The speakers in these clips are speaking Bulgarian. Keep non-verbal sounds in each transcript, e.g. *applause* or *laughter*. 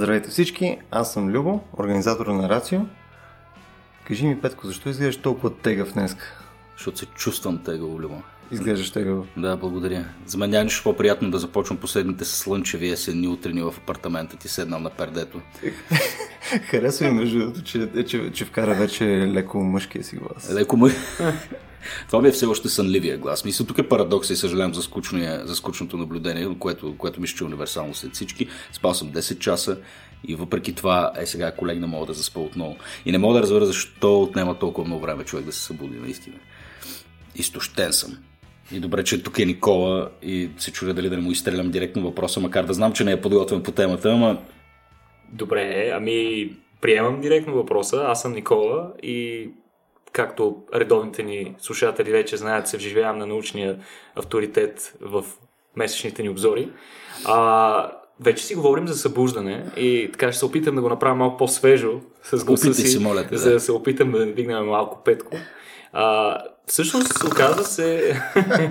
Здравейте всички, аз съм Любо, организатор на Рацио. Кажи ми, Петко, защо изглеждаш толкова тегав днес? Защото се чувствам тегаво, Любо. Изглеждаш тегаво. Да, благодаря. За мен няма нищо по-приятно да започвам последните слънчеви есенни утрени в апартамента ти, седнал на пердето. *laughs* Харесва ми между другото, че, че, че вкара вече леко мъжкия си глас. Леко мъж. *laughs* Това ми е все още сънливия глас. Мисля, тук е парадокс и съжалявам за, скучния, за скучното наблюдение, което, което мисля, че универсално след всички. Спал съм 10 часа и въпреки това, е сега колег не мога да заспа отново. И не мога да разбера защо отнема толкова много време човек да се събуди наистина. Изтощен съм. И добре, че тук е Никола и се чудя дали да не му изстрелям директно въпроса, макар да знам, че не е подготвен по темата, ама... Добре, ами приемам директно въпроса. Аз съм Никола и както редовните ни слушатели вече знаят, се вживявам на научния авторитет в месечните ни обзори. А, вече си говорим за събуждане и така ще се опитам да го направя малко по-свежо с гласа си, си моля да. за да се опитам да вдигнем малко петко. А, всъщност, оказва се,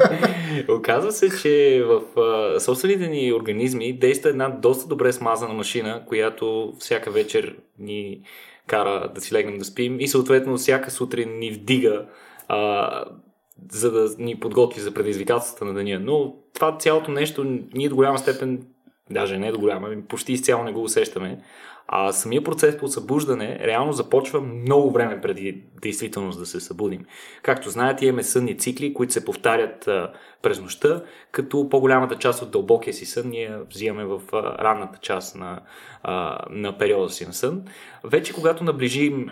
*laughs* оказва се, че в а, собствените ни организми действа една доста добре смазана машина, която всяка вечер ни кара да си легнем да спим и съответно всяка сутрин ни вдига а, за да ни подготви за предизвикателствата на деня. Но това цялото нещо ние до голяма степен, даже не до голяма, ами почти изцяло не го усещаме. А самия процес по събуждане реално започва много време преди действителност да се събудим. Както знаете, имаме сънни цикли, които се повтарят през нощта, като по-голямата част от дълбокия си сън ние взимаме в ранната част на, на периода си на сън. Вече когато наближим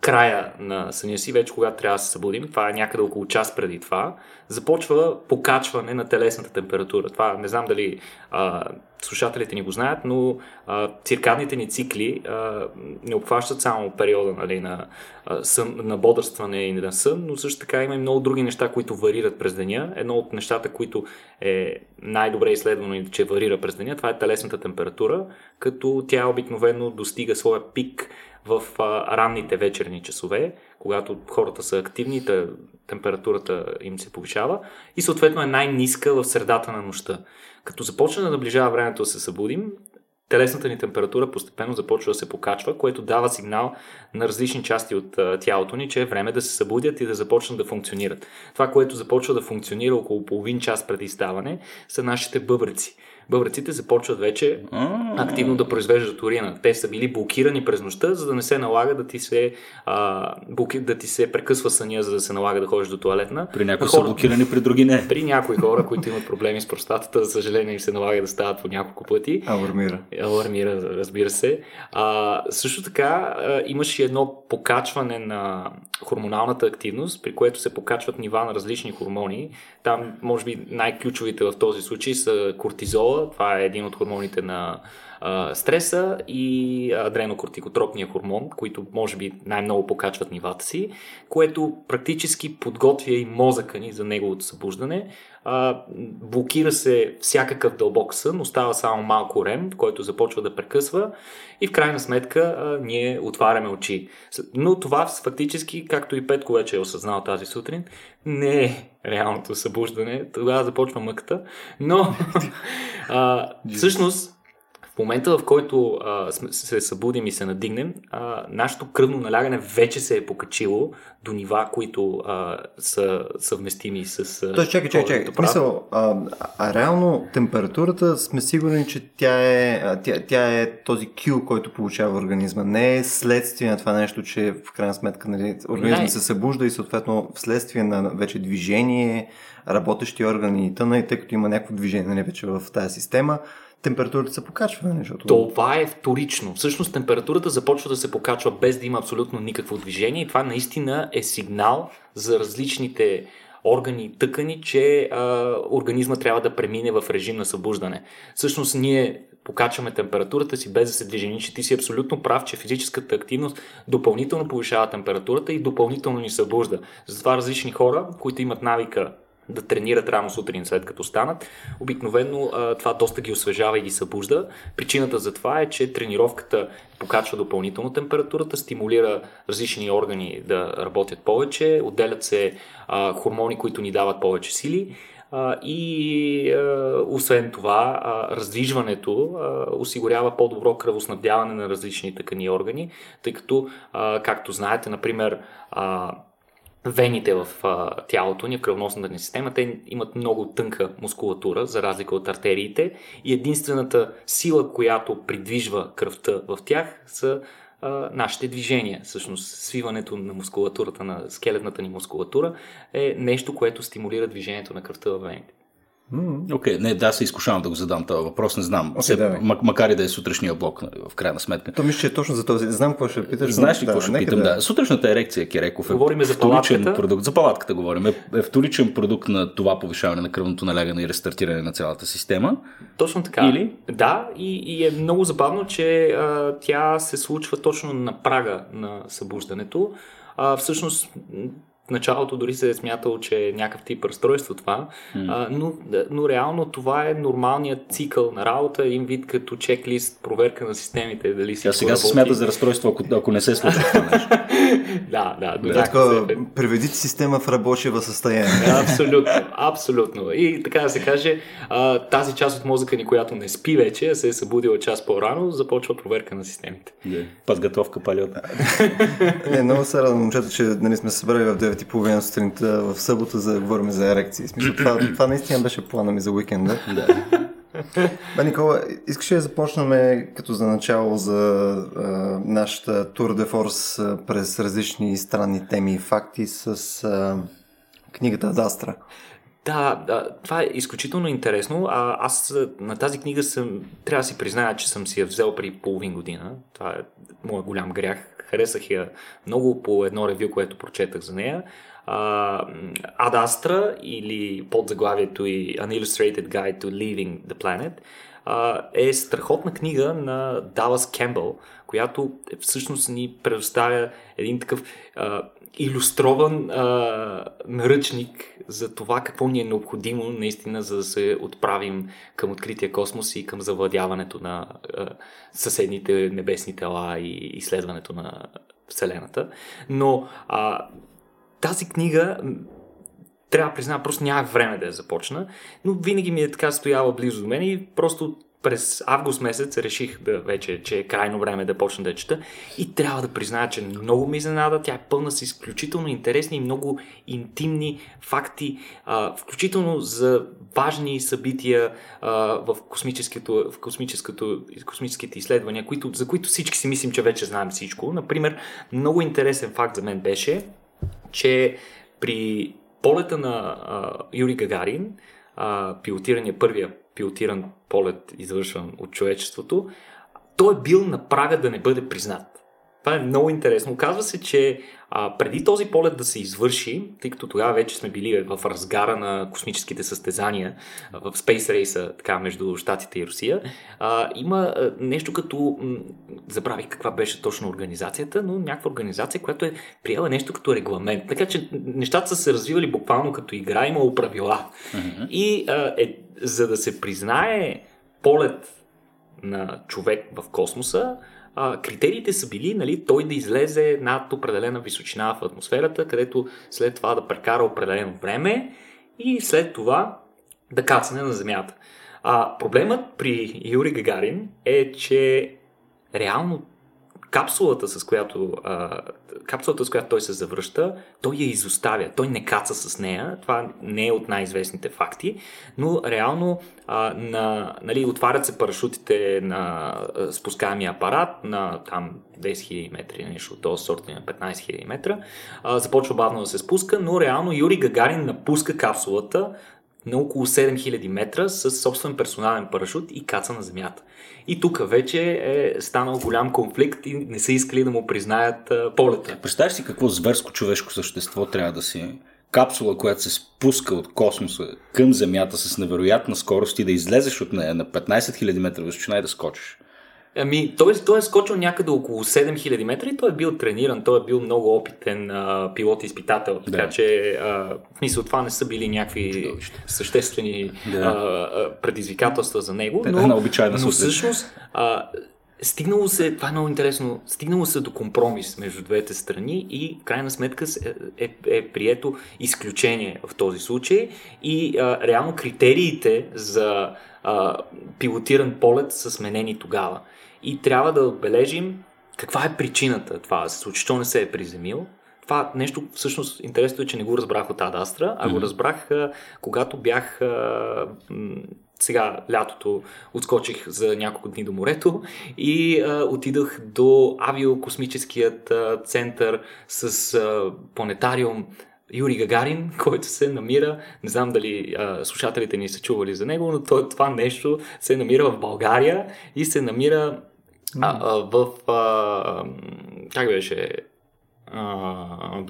края на съня си, вече когато трябва да се събудим, това е някъде около час преди това, започва покачване на телесната температура. Това не знам дали а, слушателите ни го знаят, но а, циркадните ни цикли а, не обхващат само периода нали, на, а, сън, на бодрстване и на сън, но също така има и много други неща, които варират през деня. Едно от нещата, които е най-добре изследвано и че варира през деня, това е телесната температура, като тя обикновено достига своя пик в а, ранните вечерни часове, когато хората са активни, температурата им се повишава и съответно е най-ниска в средата на нощта. Като започне да наближава времето да се събудим, телесната ни температура постепенно започва да се покачва, което дава сигнал на различни части от тялото ни, че е време да се събудят и да започнат да функционират. Това, което започва да функционира около половин час преди ставане, са нашите бъбреци българците започват вече активно да произвеждат урина. Те са били блокирани през нощта, за да не се налага да ти се, а, блоки, да ти се прекъсва съня, за да се налага да ходиш до туалетна. При някои хора... са блокирани, при други не. При някои хора, които имат проблеми с простатата, за съжаление им се налага да стават по няколко пъти. Алармира. Алармира, разбира се. А, също така а, имаше едно покачване на хормоналната активност, при което се покачват нива на различни хормони. Там, може би, най-ключовите в този случай са кортизола, това е един от хормоните на а, стреса и адренокортикотропния хормон, които може би най-много покачват нивата си, което практически подготвя и мозъка ни за неговото събуждане. А, блокира се всякакъв дълбок сън, остава само малко рем, който започва да прекъсва и в крайна сметка а, ние отваряме очи. Но това фактически, както и Петко вече е осъзнал тази сутрин, не е реалното събуждане. Тогава започва мъката. Но *laughs* а, всъщност в момента, в който а, се събудим и се надигнем, а, нашето кръвно налягане вече се е покачило до нива, които а, са съвместими с. А, Тоест, чакай, чакай, чакай. Мисъл, а, а реално температурата сме сигурни, че тя е, тя, тя е този кил, който получава организма. Не е следствие на това нещо, че в крайна сметка нали, организма не. се събужда и съответно вследствие на вече движение, работещи органи и тъна, и тъй като има някакво движение нали, вече в тази система, температурата се покачва. Нали, защото... Това е вторично. Всъщност температурата започва да се покачва без да има абсолютно никакво движение и това наистина е сигнал за различните органи и тъкани, че а, организма трябва да премине в режим на събуждане. Всъщност ние покачваме температурата си без да се движим. Че ти си абсолютно прав, че физическата активност допълнително повишава температурата и допълнително ни събужда. Затова различни хора, които имат навика да тренират рано сутрин след като станат. Обикновено това доста ги освежава и ги събужда. Причината за това е, че тренировката покачва допълнително температурата, стимулира различни органи да работят повече, отделят се хормони, които ни дават повече сили и освен това раздвижването осигурява по-добро кръвоснабдяване на различни тъкани органи, тъй като, както знаете, например, вените в а, тялото ни, в кръвносната ни система, те имат много тънка мускулатура, за разлика от артериите и единствената сила, която придвижва кръвта в тях са а, нашите движения. Всъщност, свиването на мускулатурата, на скелетната ни мускулатура е нещо, което стимулира движението на кръвта във вените. Окей, okay, не, да, се изкушавам да го задам този въпрос, не знам. Okay, Се, давай. м- макар и да е сутрешния блок, в крайна сметка. То мисля, че е точно за този. Знам какво ще питаш. Знаеш ли какво ще питам? Да. Сутрешната ерекция, Киреков, е Говориме за вторичен продукт. За палатката говорим. Е, е вторичен продукт на това повишаване на кръвното налягане и рестартиране на цялата система. Точно така. Или? Да, и, и е много забавно, че а, тя се случва точно на прага на събуждането. А, всъщност, в началото дори се е смятало, че е някакъв тип разстройство това, а, но, но реално това е нормалният цикъл на работа, един вид като чеклист, проверка на системите, дали Тя всичко сега се смята за разстройство, ако, ако не се случва това нещо. *laughs* Да, да, до Да, степен. Приведите система в работева състояние. *laughs* Абсолютно, абсолютно. И така да се каже, а, тази част от мозъка ни, която не спи вече, а се е събудила час по-рано, започва проверка на системите. Да. Подготовка палиот. *laughs* Не, много се радвам, момчета, че нали, сме се събрали в 9.30 сутринта в събота за да говорим за ерекции. Смисъл, това, това наистина беше плана ми за уикенда. Да. Ба, Никола, искаш ли да започнем като за начало за а, нашата де форс а, през различни странни теми и факти с а, книгата Дастра? Да, да, това е изключително интересно. А, аз на тази книга съм, трябва да си призная, че съм си я взел при половин година. Това е моят голям грях. Харесах я много по едно ревю, което прочетах за нея. Ад Астра или под заглавието и An Illustrated Guide to Leaving the Planet е страхотна книга на Далас Кембъл, която всъщност ни предоставя един такъв иллюстрован а, наръчник за това какво ни е необходимо наистина, за да се отправим към открития космос и към завладяването на а, съседните небесни тела и изследването на Вселената. Но а, тази книга трябва да призная, просто нямах време да я започна, но винаги ми е така стояла близо до мен и просто през август месец реших да вече, че е крайно време да почна да чета и трябва да призная, че много ми изненада. Тя е пълна с изключително интересни и много интимни факти, а, включително за важни събития а, в, космическото, в космическото, космическите изследвания, които, за които всички си мислим, че вече знаем всичко. Например, много интересен факт за мен беше, че при полета на а, Юри Гагарин, а, пилотирания, първия пилотиран полет, извършван от човечеството, той е бил на прага да не бъде признат. Това е много интересно. Оказва се, че а, преди този полет да се извърши, тъй като тогава вече сме били в разгара на космическите състезания, в Space Race, така между Штатите и Русия, а, има а, нещо като, м, забравих каква беше точно организацията, но някаква организация, която е приела нещо като регламент. Така че нещата са се развивали буквално като игра, имало правила. И а, е, за да се признае полет на човек в космоса, а, критериите са били нали, той да излезе над определена височина в атмосферата, където след това да прекара определено време и след това да кацне на Земята. А, проблемът при Юри Гагарин е, че реално капсулата, с която, а, капсулата, с която той се завръща, той я изоставя. Той не каца с нея. Това не е от най-известните факти, но реално а, на, нали, отварят се парашутите на а, спускаемия апарат на там 10 000 метра или нещо от този на 15 000 метра. А, започва бавно да се спуска, но реално Юри Гагарин напуска капсулата на около 7000 метра с собствен персонален парашут и каца на земята. И тук вече е станал голям конфликт и не са искали да му признаят полета. Представяш си какво зверско човешко същество трябва да си капсула, която се спуска от космоса към Земята с невероятна скорост и да излезеш от нея на 15 000 метра височина и да скочиш. Ами, той, той е скочил някъде около 7000 метра и той е бил трениран, той е бил много опитен а, пилот-изпитател, така Да. че а, в смисъл това не са били някакви Чудовище. съществени Да. а, предизвикателства за него, но, но сутрин. всъщност а, стигнало се, това е много интересно, стигнало се до компромис между двете страни и в крайна сметка е, е, е прието изключение в този случай и а, реално критериите за а, пилотиран полет са сменени тогава. И трябва да отбележим каква е причината това да се случи, що не се е приземил. Това нещо, всъщност, интересно е, че не го разбрах от Адастра, а го разбрах, когато бях сега лятото отскочих за няколко дни до морето и а, отидах до авиокосмическият а, център с а, планетариум Юри Гагарин, *laughs* който се намира, не знам дали а, слушателите ни са чували за него, но това, това нещо се намира в България и се намира а, а, в... А, как беше? А,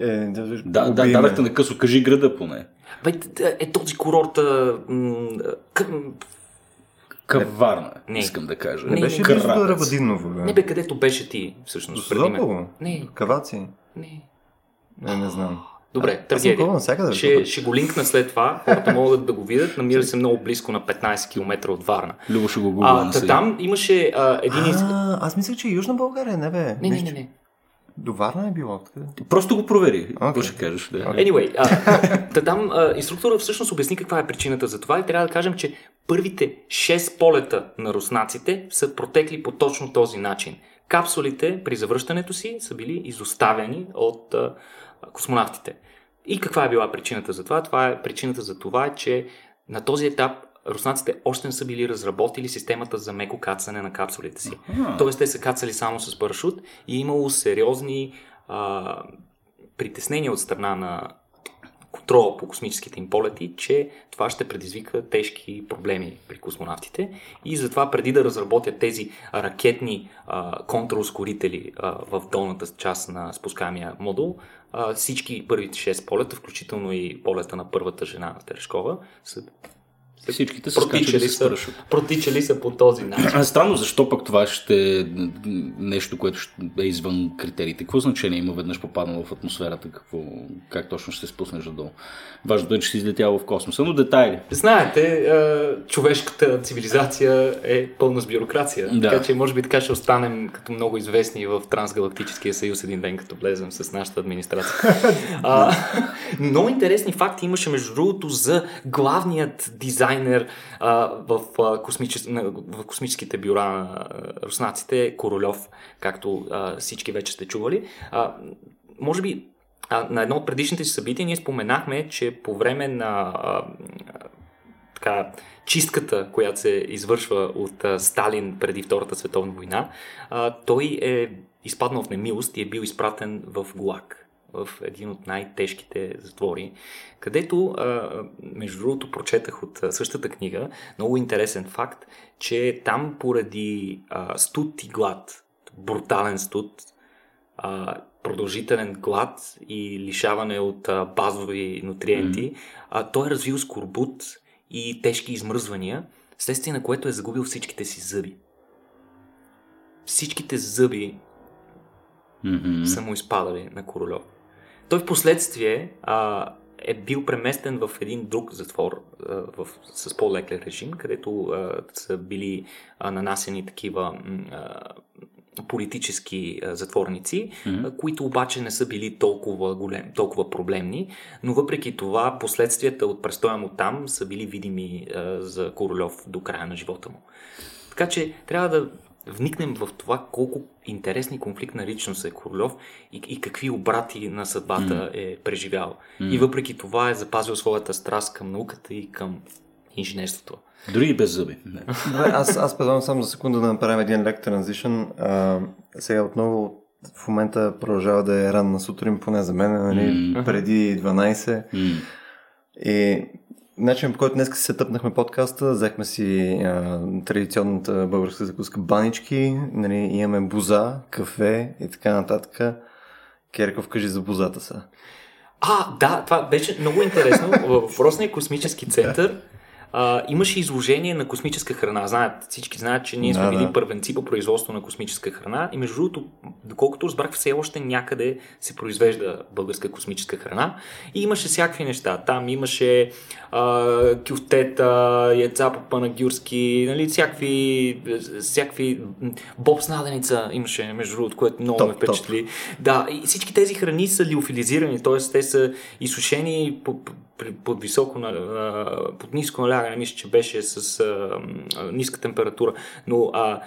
Е, да, Да, да, дадахте на късо, кажи града поне. бе, е този курорт... А, м, къ- Каварна, Не. искам да кажа. Не Не, беше. Равадиново, бе. не бе, където беше ти, всъщност. Созополо? Не, Каваци? не. Не, не знам. Добре, навсякъде. Ще, ще го линкна след това, хората могат да го видят. Намира се много близко на 15 км от Варна. Любо ще го гугла А, та, там имаше а, един... из... А, аз мислех, че е Южна България, не бе. Не, не, не, не. До Варна е било. Откъде? Просто го провери. Какво Окей. ще кажеш? Да. Окей. Anyway, а, *laughs* та там а, инструктора всъщност обясни каква е причината за това и трябва да кажем, че първите 6 полета на руснаците са протекли по точно този начин. Капсулите при завръщането си са били изоставени от а, космонавтите. И каква е била причината за това? Това е причината за това, че на този етап руснаците още не са били разработили системата за меко кацане на капсулите си. Тоест те са кацали само с парашут и е имало сериозни а, притеснения от страна на контрола по космическите им полети, че това ще предизвика тежки проблеми при космонавтите. И затова преди да разработят тези ракетни контраускорители в долната част на спускаемия модул, всички първите 6 полета, включително и полета на първата жена Терешкова, са Всичките са протичали с парашут. протичали са по този начин. А, Странно, защо пък това ще е нещо, което ще е извън критериите? Какво значение има веднъж попаднало в атмосферата? Какво, как точно ще се спуснеш надолу? Важното е, че си излетяло в космоса, но детайли. Знаете, човешката цивилизация е пълна с бюрокрация. Да. Така че може би така ще останем като много известни в Трансгалактическия съюз един ден, като влезем с нашата администрация. *laughs* а, много интересни факти имаше между другото за главният дизайнер а, в, а, космичес... в космическите бюра на руснаците, Королев, както а, всички вече сте чували. А, може би а, на едно от предишните си събития ние споменахме, че по време на а, така, чистката, която се извършва от а, Сталин преди Втората световна война, а, той е изпаднал в немилост и е бил изпратен в ГУЛАГ в един от най-тежките затвори, където, между другото, прочетах от същата книга, много интересен факт, че там поради студ и глад, брутален студ, продължителен глад и лишаване от базови нутриенти, а, той е развил скорбут и тежки измръзвания, вследствие на което е загубил всичките си зъби. Всичките зъби Мгм. са му изпадали на Королев. Той в последствие а, е бил преместен в един друг затвор а, в, с по-лек режим, където а, са били а, нанасени такива а, политически а, затворници, Мгм. а, които обаче не са били толкова, голем, толкова проблемни, но въпреки това последствията от престоя му там са били видими а, за Королев до края на живота му. Така че трябва да вникнем в това колко интересни конфликт на личност е Королев и, и какви обрати на съдбата е преживял. И въпреки това е запазил своята страст към науката и към инженерството. Дори и без зъби. Добре, аз, аз предлагам само за секунда да направим един лек транзишън. Сега отново в момента продължава да е ранна сутрин, поне за мен, нали, М. преди 12. М. И начин по който днес се тъпнахме подкаста, взехме си а, традиционната българска закуска банички, нали, имаме буза, кафе и така нататък. Керков, кажи за бузата са. А, да, това беше много интересно. *laughs* Във въпросния космически център а, имаше изложение на космическа храна. Знаят, всички знаят, че ние сме Да, били да. първенци по производство на космическа храна и между другото, доколкото разбрах, все още някъде се произвежда българска космическа храна и имаше всякакви неща. Там имаше а, кюфтета, яйца по панагюрски, нали, всякакви, всякакви боб с наденица имаше, между другото, което много Топ, ме впечатли. Да, и всички тези храни са лиофилизирани, т.е. те са изсушени по, по, при- под високо, под ниско налягане, мисля, че беше с а, ниска температура, но а,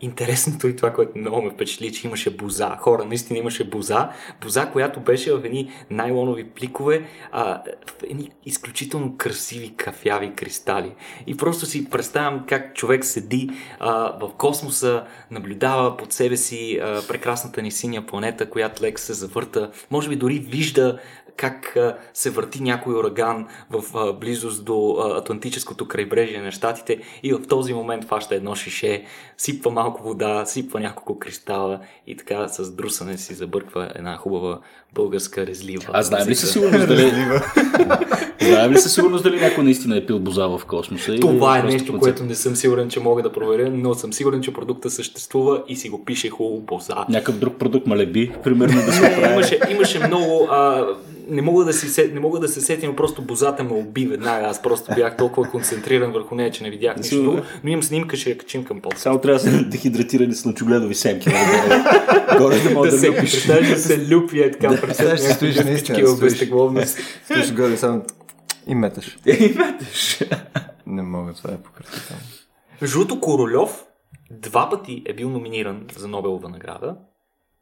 Интересното и това, което много ме впечатли, че имаше боза. Хора, наистина имаше боза. Боза, която беше в едни найлонови пликове, а, в едни изключително красиви кафяви кристали. И просто си представям как човек седи а, в космоса, наблюдава под себе си а, прекрасната ни синя планета, която лек се завърта. Може би дори вижда как се върти някой ураган в близост до Атлантическото крайбрежие на щатите и в този момент фаща едно шише, сипва малко вода, сипва няколко кристала и така с друсане си забърква една хубава българска резлива. А знаем ли със сигурност дали... *laughs* знаем ли със сигурност дали някой наистина е пил боза в космоса? Това е нещо, плацебо? което не съм сигурен, че мога да проверя, но съм сигурен, че продукта съществува и си го пише хубаво боза. Някакъв друг продукт малеби, примерно да се Не, прави. имаше, имаше много. А, не, мога да си, се- не мога да се сетим, просто бозата ме уби веднага. Аз просто бях толкова концентриран върху нея, че не видях нищо. Но имам снимка, ще я качим към под. Само трябва да са дехидратирани с лъчогледови семки. нали? Горе *laughs* да мога Да да, се, да се люпи е така, представяш, че стоиш наистина, в стоиш. Стоиш горе само и меташ. И метеш. Не мога, това е пократително. Другото, Королев два пъти е бил номиниран за Нобелова награда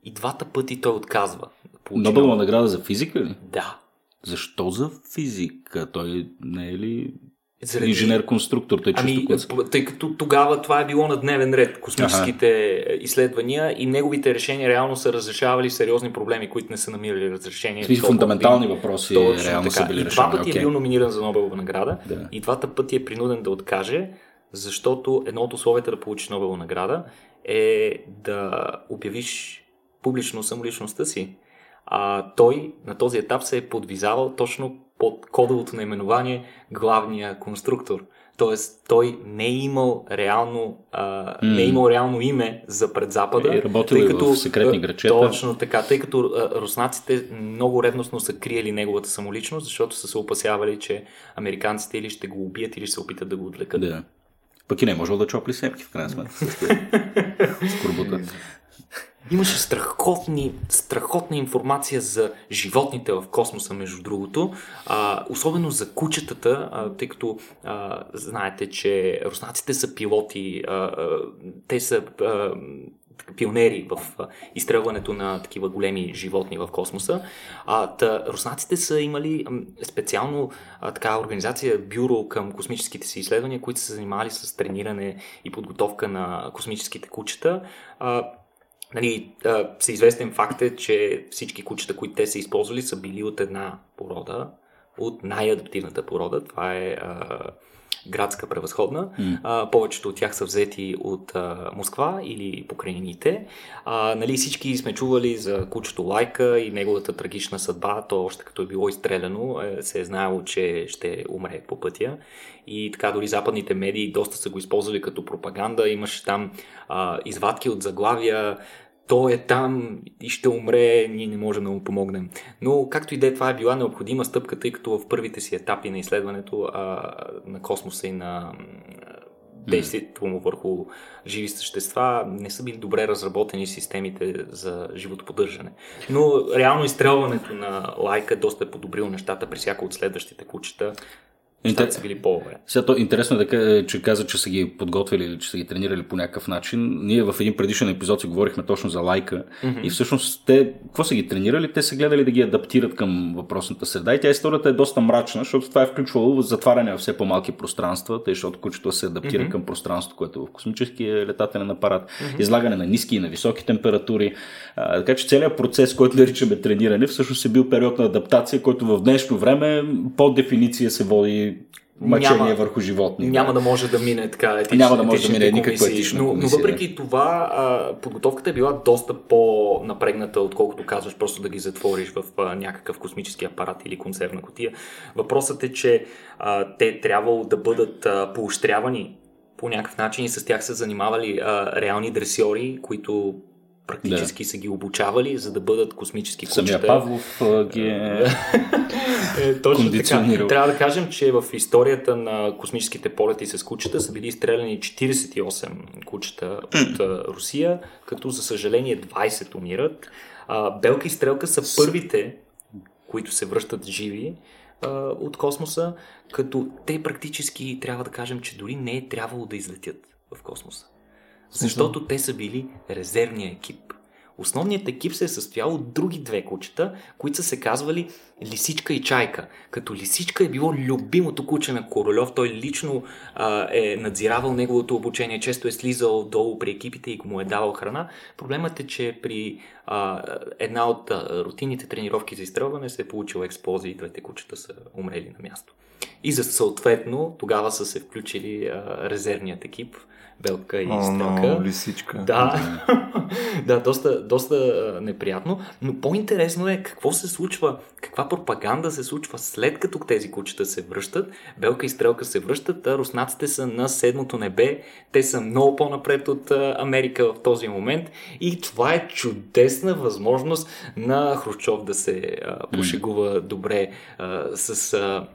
и двата пъти той отказва. да получи Нобелова Нобел. награда за физика ли? Да. Защо за физика? Той не е ли Заради- инженер-конструктор? Той чисто Ами, п- тъй като тогава това е било на дневен ред, космическите ага. изследвания и неговите решения реално са разрешавали сериозни проблеми, които не са намирали разрешение. Толкова фундаментални години. въпроси Точно реално така. са били и решени, два пъти окей. е бил номиниран за Нобелова награда Да. и двата пъти е принуден да откаже, защото едно от условията да получиш Нобелова награда е да обявиш публично самоличността си. А той на този етап се е подвизавал точно под кодовото наименование главния конструктор. Тоест, той не е имал реално, а, не е имал реално име за предзапада. Е, работил е в секретни а, грачета. Точно така, тъй като а, руснаците много ревностно са криели неговата самоличност, защото са се опасявали, че американците или ще го убият, или ще се опитат да го отвлекат. Да. Пък и не е можел да чопли семки, в крайна сметка. *laughs* с. Имаше страхотни, страхотна информация за животните в космоса, между другото, а, особено за кучетата, а, тъй като а, знаете, че руснаците са пилоти, а, а, те са а, пионери в изстрелването на такива големи животни в космоса. А, та, руснаците са имали специално а, така организация, бюро към космическите си изследвания, които са занимавали с трениране и подготовка на космическите кучета. А, Нали, всеизвестен факт е, че всички кучета, които те са използвали, са били от една порода, от най-адаптивната порода. Това е градска превъзходна. М. А, повечето от тях са взети от а, Москва или покрайнините. А, нали, всички сме чували за кучето Лайка и неговата трагична съдба. То още като е било изстреляно, е, се е знаело, че ще умре по пътя. И така дори западните медии доста са го използвали като пропаганда. Имаше там а, извадки от заглавия той е там и ще умре, ние не можем да му помогнем. Но както и да е, това е била необходима стъпка, тъй като в първите си етапи на изследването а, на космоса и на действието му върху живи същества не са били добре разработени системите за животоподдържане. Но реално изстрелването на лайка доста е подобрило нещата при всяко от следващите кучета. Нещата са били по-добре. Сега то интересно е да че каза, че са ги подготвили или че са ги тренирали по някакъв начин. Ние в един предишен епизод си говорихме точно за лайка. Mm-hmm. И всъщност те, какво са ги тренирали? Те са гледали да ги адаптират към въпросната среда. И тя историята е доста мрачна, защото това е включвало затваряне в все по-малки пространства, тъй защото кучето се адаптира mm-hmm. към пространството, което е в космическия летателен апарат, mm-hmm. излагане на ниски и на високи температури. А, така че целият процес, който наричаме трениране, всъщност е бил период на адаптация, който в днешно време по дефиниция се води мъчение няма, върху животни. Няма да може да мине така етична, Няма да може да мине никаква етична но, комисия, но въпреки това, а, подготовката е била доста по-напрегната, отколкото казваш просто да ги затвориш в а, някакъв космически апарат или консервна котия. Въпросът е, че а, те трябвало да бъдат а, поощрявани по някакъв начин и с тях са занимавали а, реални дресьори, които практически са ги обучавали, за да бъдат космически кучета. Самия Павлов ги е... Е, точно така. Трябва да кажем, че в историята на космическите полети с кучета са били изстреляни 48 кучета от Русия, като за съжаление 20 умират. Белка и Стрелка са първите, които се връщат живи от космоса, като те практически трябва да кажем, че дори не е трябвало да излетят в космоса. Защото те са били резервния екип. Основният екип се е състоял от други две кучета, които са се казвали Лисичка и Чайка. Като Лисичка е било любимото куче на Королев, той лично а, е надзиравал неговото обучение, често е слизал долу при екипите и му е давал храна. Проблемът е, че при а, една от а, рутинните тренировки за изстрелване се е получила експлозия и двете кучета са умрели на място. И за съответно тогава са се включили а, резервният екип, Белка и О, Стрелка. но, лисичка. Да, да, *laughs* доста, доста неприятно. Но по-интересно е какво се случва, каква пропаганда се случва след като тези кучета се връщат. Белка и Стрелка се връщат, а руснаците са на седмото небе. Те са много по-напред от Америка в този момент. И това е чудесна възможност на Хрущов да се а, пошегува добре а, с. А,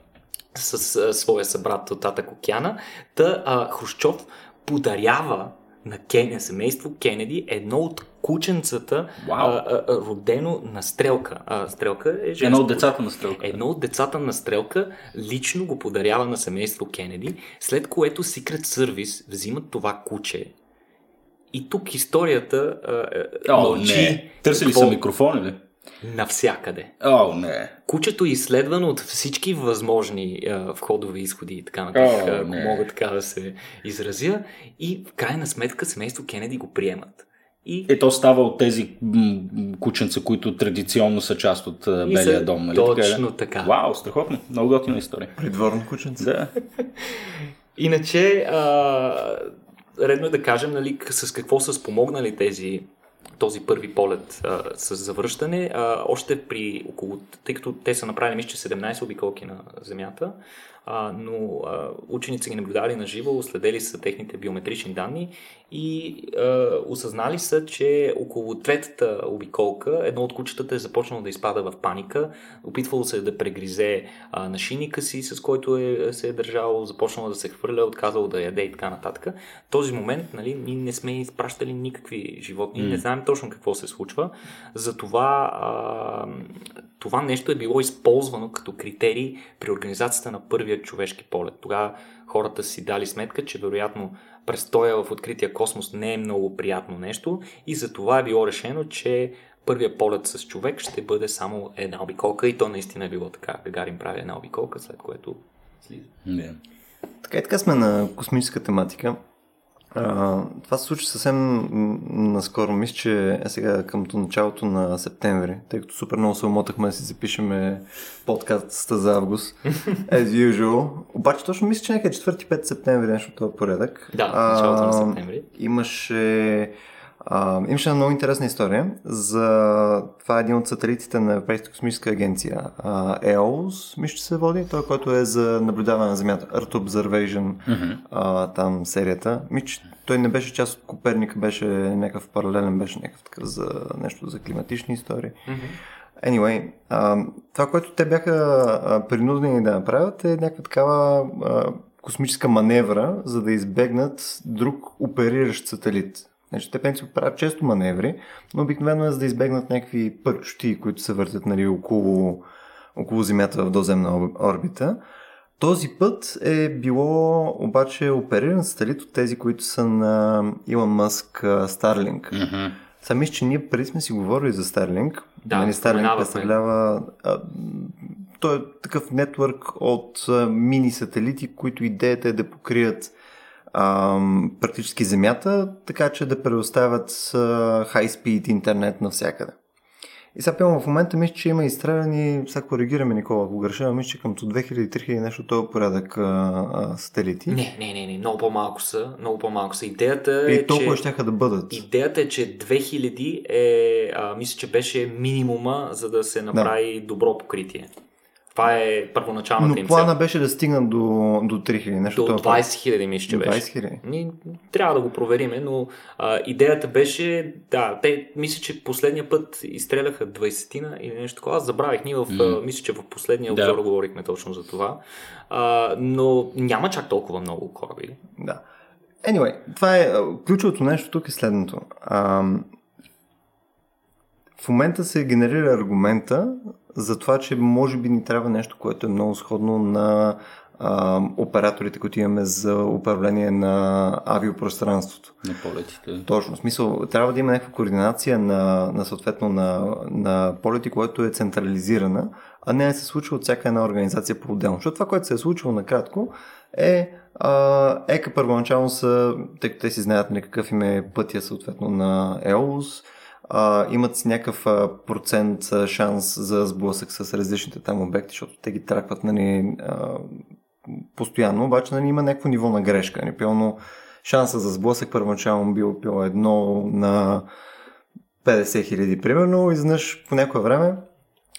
с а, своя събрат от Татък Океана. Та а, Хрущов подарява на Кен, семейство Кенеди едно от кученцата, Вау. а, а, родено на Стрелка. А, стрелка е женско. Едно от децата на стрелка. Едно от децата на Стрелка лично го подарява на семейство Кенеди, след което Secret Service взимат това куче. И тук историята а, а, О, мълчи не. Търсили какво- са микрофони ли? навсякъде. О, не. Кучето е изследвано от всички възможни а, входови изходи и така нататък, О, ако не. мога така да се изразя. И в крайна сметка семейство Кенеди го приемат. И, Ето става от тези кученца, които традиционно са част от и Белия са дом. Нали? така, точно е? така. Вау, страхотно. Много готина история. Придворно кученце. Да. *laughs* Иначе, а, редно е да кажем нали, с какво са спомогнали тези този първи полет а, с завръщане, а, още при около, тъй като те са направили, мисля, че 17 обиколки на Земята, а, но а, ученици ги наблюдали на живо, следели са техните биометрични данни и а, осъзнали са, че около третата обиколка едно от кучетата е започнало да изпада в паника, опитвало се да прегризе а, нашийника си, с който е, се е държал, започнало да се хвърля, отказало да яде и така нататък. Този момент нали, ние не сме изпращали никакви животни, не знаем точно какво се случва. Затова а, това нещо е било използвано като критерий при организацията на първия човешки полет. Тогава хората си дали сметка, че вероятно престоя в открития космос не е много приятно нещо и за това е било решено, че първия полет с човек ще бъде само една обиколка и то наистина е било така. Гагарин прави една обиколка, след което слиза. Да. Така и така сме на космическа тематика. А, това се случи съвсем наскоро. Мисля, че е сега към началото на септември, тъй като супер много се умотахме да си запишеме подкаста за август. *laughs* As usual. Обаче точно мисля, че някъде 4-5 септември нещо от този порядък. Да, началото на септември. Имаше а, имаше една много интересна история за това е един от сателитите на Европейската космическа агенция а, EOS, мисля, че се води, той, който е за наблюдаване на Земята, Earth Observation, а, там серията. Че той не беше част от Коперника, беше някакъв паралелен, беше някакъв такъв за нещо за климатични истории. Anyway, а, това, което те бяха принудени да направят е някаква такава а, космическа маневра, за да избегнат друг опериращ сателит. Значи, те принцип правят често маневри, но обикновено е за да избегнат някакви пърчоти, които се въртят нали, около, около Земята в доземна ор- орбита. Този път е било обаче опериран сателит от тези, които са на Илон Мъск Starlink. Мгм. Сега мисля, че ние преди сме си говорили за Starlink. Да, нали, Starlink представлява... А, той е такъв нетворк от а, мини сателити, които идеята е да покрият практически Земята, така че да предоставят а, high speed интернет навсякъде. И сега пълно в момента мисля, че има изстреляни, сега коригираме Никола, ако греша, мисля, че към 2000-3000 нещо този порядък а, а, сателити. Не, не, не, не, много по-малко са, много по-малко са. Идеята е, И толкова ще да бъдат. Идеята е, че 2000 е, а, мисля, че беше минимума, за да се направи да. добро покритие. Това е първоначалната Но им плана цел. беше да стигнат до, до 3000, нещо До такова. 20 хиляди мисля, че беше. 20 хиляди. Ми, трябва да го провериме, но а, идеята беше, да, те мисля, че последния път изстреляха 20-тина или нещо такова. Аз забравих, ние в, а, мисля, че в последния Да. обзор говорихме точно за това. А, но няма чак толкова много кораби. Да. Anyway, това е ключовото нещо тук е следното. Ам, в момента се генерира аргумента за това, че може би ни трябва нещо, което е много сходно на ам, операторите, които имаме за управление на авиопространството. На полетите. Точно, в смисъл, трябва да има някаква координация на, на съответно на, на полети, което е централизирана, а не да се случва от всяка една организация по-отделно. Защото това, което се е случило накратко, е а, ЕКА първоначално са, тъй като те си знаят нали, какъв им е пътя съответно на ЕОС, а, имат си някакъв процент шанс за сблъсък с различните там обекти, защото те ги тракват нали, а, постоянно, обаче нали, има някакво ниво на грешка. Нали, пълно шанса за сблъсък първоначално бил, бил едно на 50 хиляди, примерно, изведнъж по някое време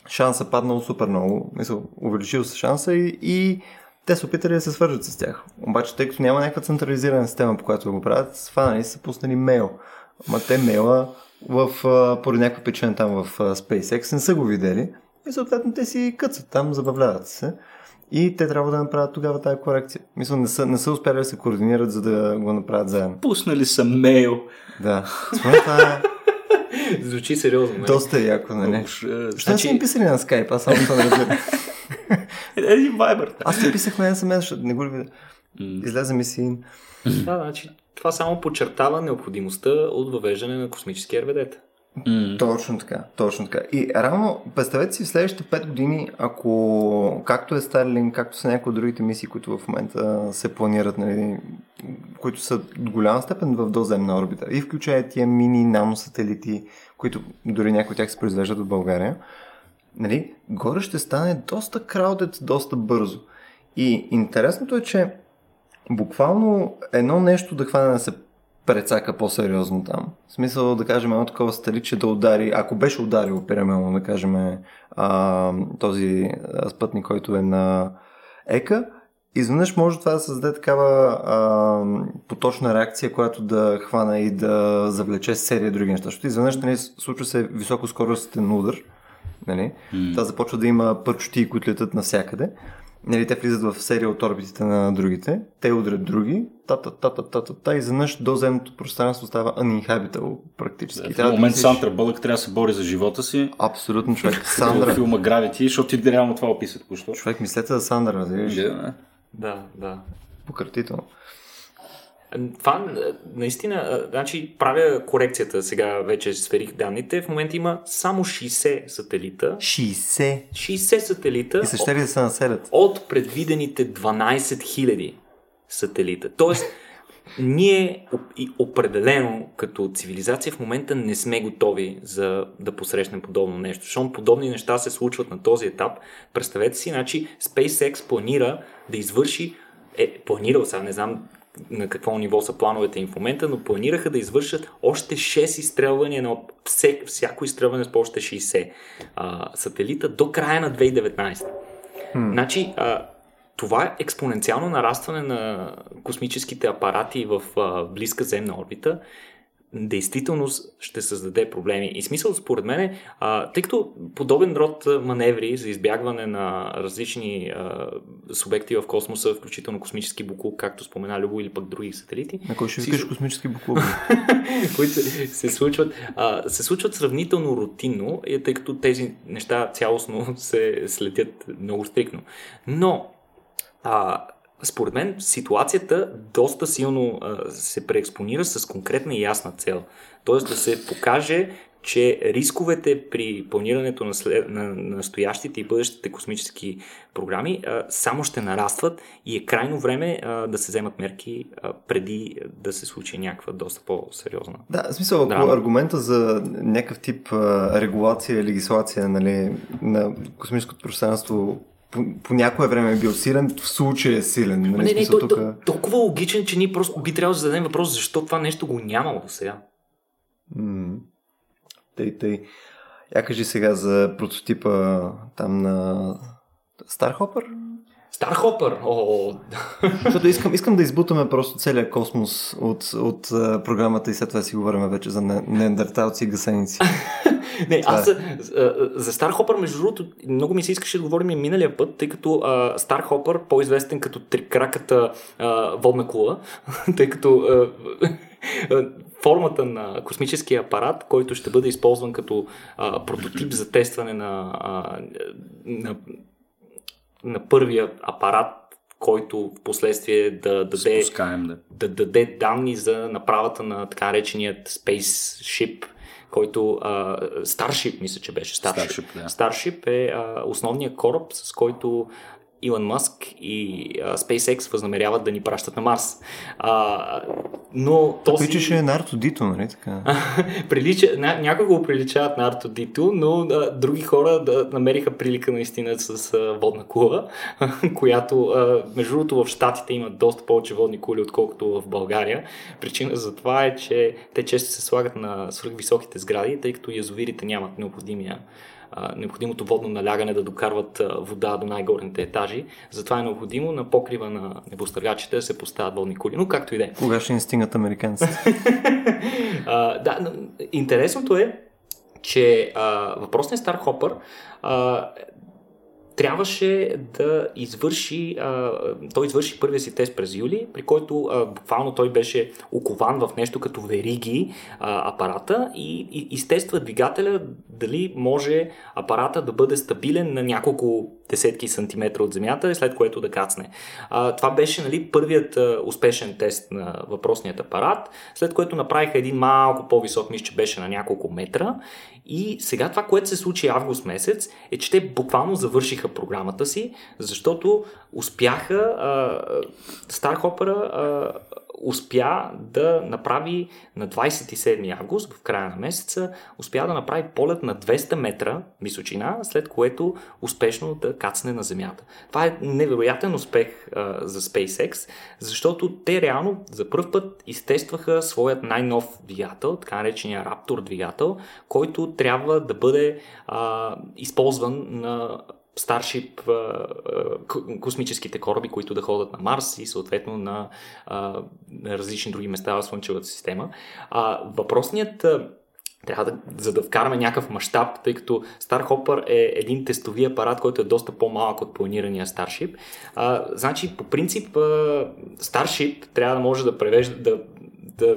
шанса паднал супер много, мисъл, увеличил се шанса и, и те се опитали да се свържат с тях. Обаче, тъй като няма някаква централизирана система, по която го правят, сванали са пуснали мейл. Ама те мейла в, а, поради някаква причина там в а, SpaceX не са го видели и съответно те си къцат там, забавляват се. И те трябва да направят тогава тази корекция. Мисля, не са, не са успели да се координират, за да го направят заедно. Пуснали са мейл. Да. Според това е *laughs* Звучи сериозно. Нали? доста яко, нали? Е, Защо не Значи- са ми писали на Skype? Аз само това не разбирам. *laughs* Един Viber. Аз ти писах на SMS, защото не го ли видя. Излезе ми си. Да, значи, това само подчертава необходимостта от въвеждане на космически РВД. М. Точно така, точно така. И равно, представете си в следващите 5 години, ако както е Starlink, както са някои от другите мисии, които в момента се планират, нали, които са до голяма степен в доземна орбита, и включая тия мини наносателити, които дори някои от тях се произвеждат в България, нали, горе ще стане доста краудет, доста бързо. И интересното е, че буквално едно нещо да хване да се прецака по-сериозно там. В смисъл да кажем едно такова сталиче да удари, ако беше ударил, примерно да кажем а, този спътник, който е на ЕКА, изведнъж може това да създаде такава а, поточна реакция, която да хвана и да завлече серия други неща. Защото изведнъж нали, случва се високоскоростен удар, нали? М. Това започва да има пърчоти, които летат навсякъде. Нали, те влизат в серия от орбитите на другите, те удрят други, та та та и изведнъж доземното пространство става uninhabitable практически. В Трябва един момент мислиш- Сантра Бълък трябва да се бори за живота си. Абсолютно човек. Сандра. филма Gravity, защото ти реално това описат човек, мислете за Сандра, разбираш? Да, Да, да. Пократително. Това а, наистина, а, значи правя корекцията, сега вече сверих данните. В момента има само 60 сателита. 60. 60 сателита И се ще да се населят? от предвидените 12 000 сателита. Тоест, ние и определено като цивилизация в момента не сме готови за да посрещнем подобно нещо. Защото подобни неща се случват на този етап. Представете си, значи SpaceX планира да извърши, е, планирал сега, не знам на какво ниво са плановете им в момента, но планираха да извършат още 6 изстрелвания на все, всяко изстрелване с по още 60 а, сателита до края на 2019. Значи, а, това е експоненциално нарастване на космическите апарати в а, близка земна орбита действително с- ще създаде проблеми. И смисъл, според мен, а, тъй като подобен род маневри за избягване на различни а, субекти в космоса, включително космически буклук, както спомена Любо, или пък други сателити, На кой ще Си- викаш космически буклук? *laughs* които се случват, а, се случват сравнително рутинно, тъй като тези неща цялостно *laughs* се следят много стрикно. Но, а, според мен, ситуацията доста силно а, се преекспонира с конкретна и ясна цел. Тоест да се покаже че рисковете при планирането на, след, на, на настоящите и бъдещите космически програми а, само ще нарастват и е крайно време а, да се вземат мерки а, преди да се случи някаква доста по-сериозна. Да, в смисъл, ако драма. аргумента за някакъв тип а, регулация, легислация нали, на космическото пространство по, по някое време е бил силен, в случая е силен. Нали, Не, не, смисъл, той, тук... той, толкова логичен, че ние просто би трябвало да зададем въпрос защо това нещо го нямало до сега. М, Тъй, тъй. Я кажи сега за прототипа там на Стархопър? Стархопър! Защото искам, искам да избутаме просто целият космос от, от а, програмата и след това си говорим вече за не- неандерталци и гасеници. *laughs* Не, Това аз за, за, Стархопър, между другото, много ми се искаше да говорим и миналия път, тъй като а, Стархопър, по-известен като трикраката водна кула, *laughs* тъй като а, формата на космическия апарат, който ще бъде използван като а, прототип за тестване на, а, на, на първия апарат, който в последствие да даде Спускаем, да. да даде данни за направата на така нареченият Spaceship, който а, Starship, мисля, че беше Starship. Starship, да. Starship е а, основният кораб, с който Илон Мъск и а, SpaceX възнамеряват да ни пращат на Марс. А, но този... Причаше на Артодито, нали така? *laughs* прилича, ня, някои го приличават на R2D2, но а, други хора да намериха прилика наистина с а, водна кула, *laughs* която а, между другото в Штатите имат доста повече водни кули, отколкото в България. Причина за това е, че те често се слагат на свръхвисоките сгради, тъй като язовирите нямат необходимия а, необходимото водно налягане да докарват а, вода до най-горните етажи. Затова е необходимо на покрива на небостъргачите да се поставят водни кули. Но както и да е. Кога ще ни стигнат американците? *laughs* А, да, но интересното е, че а, въпросният Стар Хопър а, трябваше да извърши, а, той извърши първия си тест през юли, при който а, буквално той беше окован в нещо като вериги а, апарата и, и изтества двигателя дали може апарата да бъде стабилен на няколко десетки сантиметра от земята, след което да кацне. А, това беше нали, първият а, успешен тест на въпросният апарат, след което направиха един малко по-висок, мисля, че беше на няколко метра. И сега това, което се случи август месец, е, че те буквално завършиха програмата си, защото успяха, а, а, успя да направи на 27 август, в края на месеца, успя да направи полет на 200 метра височина, след което успешно да кацне на Земята. Това е невероятен успех а, за SpaceX, защото те реално за първ път изтестваха своят най-нов двигател, така наречения Raptor двигател, който трябва да бъде а, използван на Старшип, космическите кораби, които да ходят на Марс и съответно на, на различни други места в Слънчевата система. Въпросният трябва да, за да вкараме някакъв мащаб, тъй като Starhopper е един тестови апарат, който е доста по-малък от планирания Starship. А, значи, по принцип, а, Starship трябва да може да превежда, да, да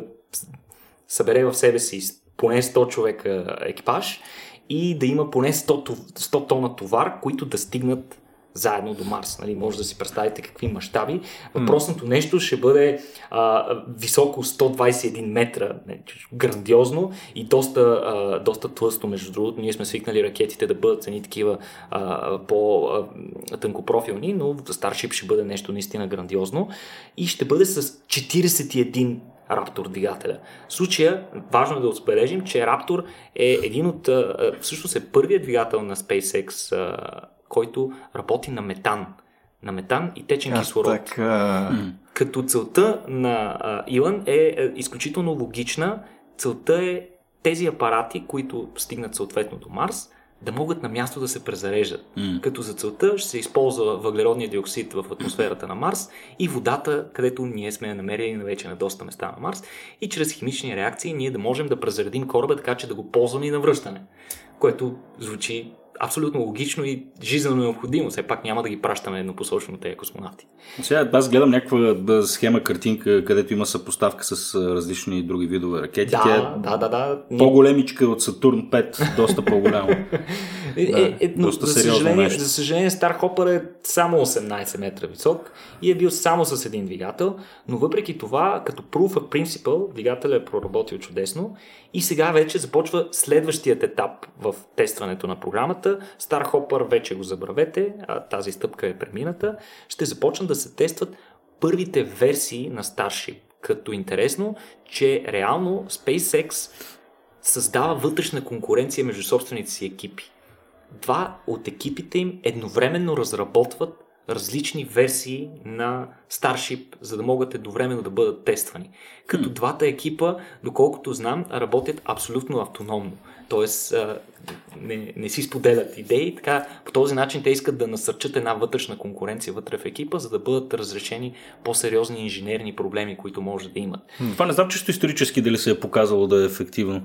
събере в себе си поне 100 човека екипаж и да има поне 100, 100 тона товар, които да стигнат заедно до Марс. Нали? Може да си представите какви мащаби. Въпросното нещо ще бъде а, високо 121 метра, не, грандиозно и доста, а, доста тлъсто, между другото. Ние сме свикнали ракетите да бъдат цени такива а, по-тънкопрофилни, но Starship ще бъде нещо наистина грандиозно и ще бъде с 41 Раптор двигателя. В случая, важно е да отбележим, че Раптор е един от, всъщност е първият двигател на SpaceX, който работи на метан. На метан и течен А, кислород. така. Като целта на а, Илън е, е изключително логична. Целта е тези апарати, които стигнат съответно до Марс, да могат на място да се презареждат. М. Като за целта ще се използва въглеродния диоксид в атмосферата на Марс и водата, където ние сме намерили на вече на доста места на Марс и чрез химични реакции ние да можем да презаредим кораба така, че да го ползваме и на връщане. Което звучи абсолютно логично и жизненно необходимо. Все пак няма да ги пращаме еднопосочно тези космонавти. Сега аз гледам някаква схема, картинка, където има съпоставка с различни други видове ракети. Да, Тя е да, да, да. по-големичка от Сатурн 5, доста по-голямо. *laughs* Е, Да, е, е, но, доста за, съжаление, нещо. за съжаление, Стар Хопър е само 18 метра висок и е бил само с един двигател, но въпреки това, като proof of principle, двигателят е проработил чудесно и сега вече започва следващият етап в тестването на програмата. Стар Хопър вече го забравете, а тази стъпка е премината. Ще започнат да се тестват първите версии на Starship. Като интересно, че реално SpaceX създава вътрешна конкуренция между собствените си екипи. Два от екипите им едновременно разработват различни версии на Starship, за да могат едновременно да бъдат тествани. Като двата екипа, доколкото знам, работят абсолютно автономно. Тоест, не, не си споделят идеи, така по този начин те искат да насърчат една вътрешна конкуренция вътре в екипа, за да бъдат разрешени по-сериозни инженерни проблеми, които може да имат. Това не знам чисто исторически дали се е показало да е ефективно.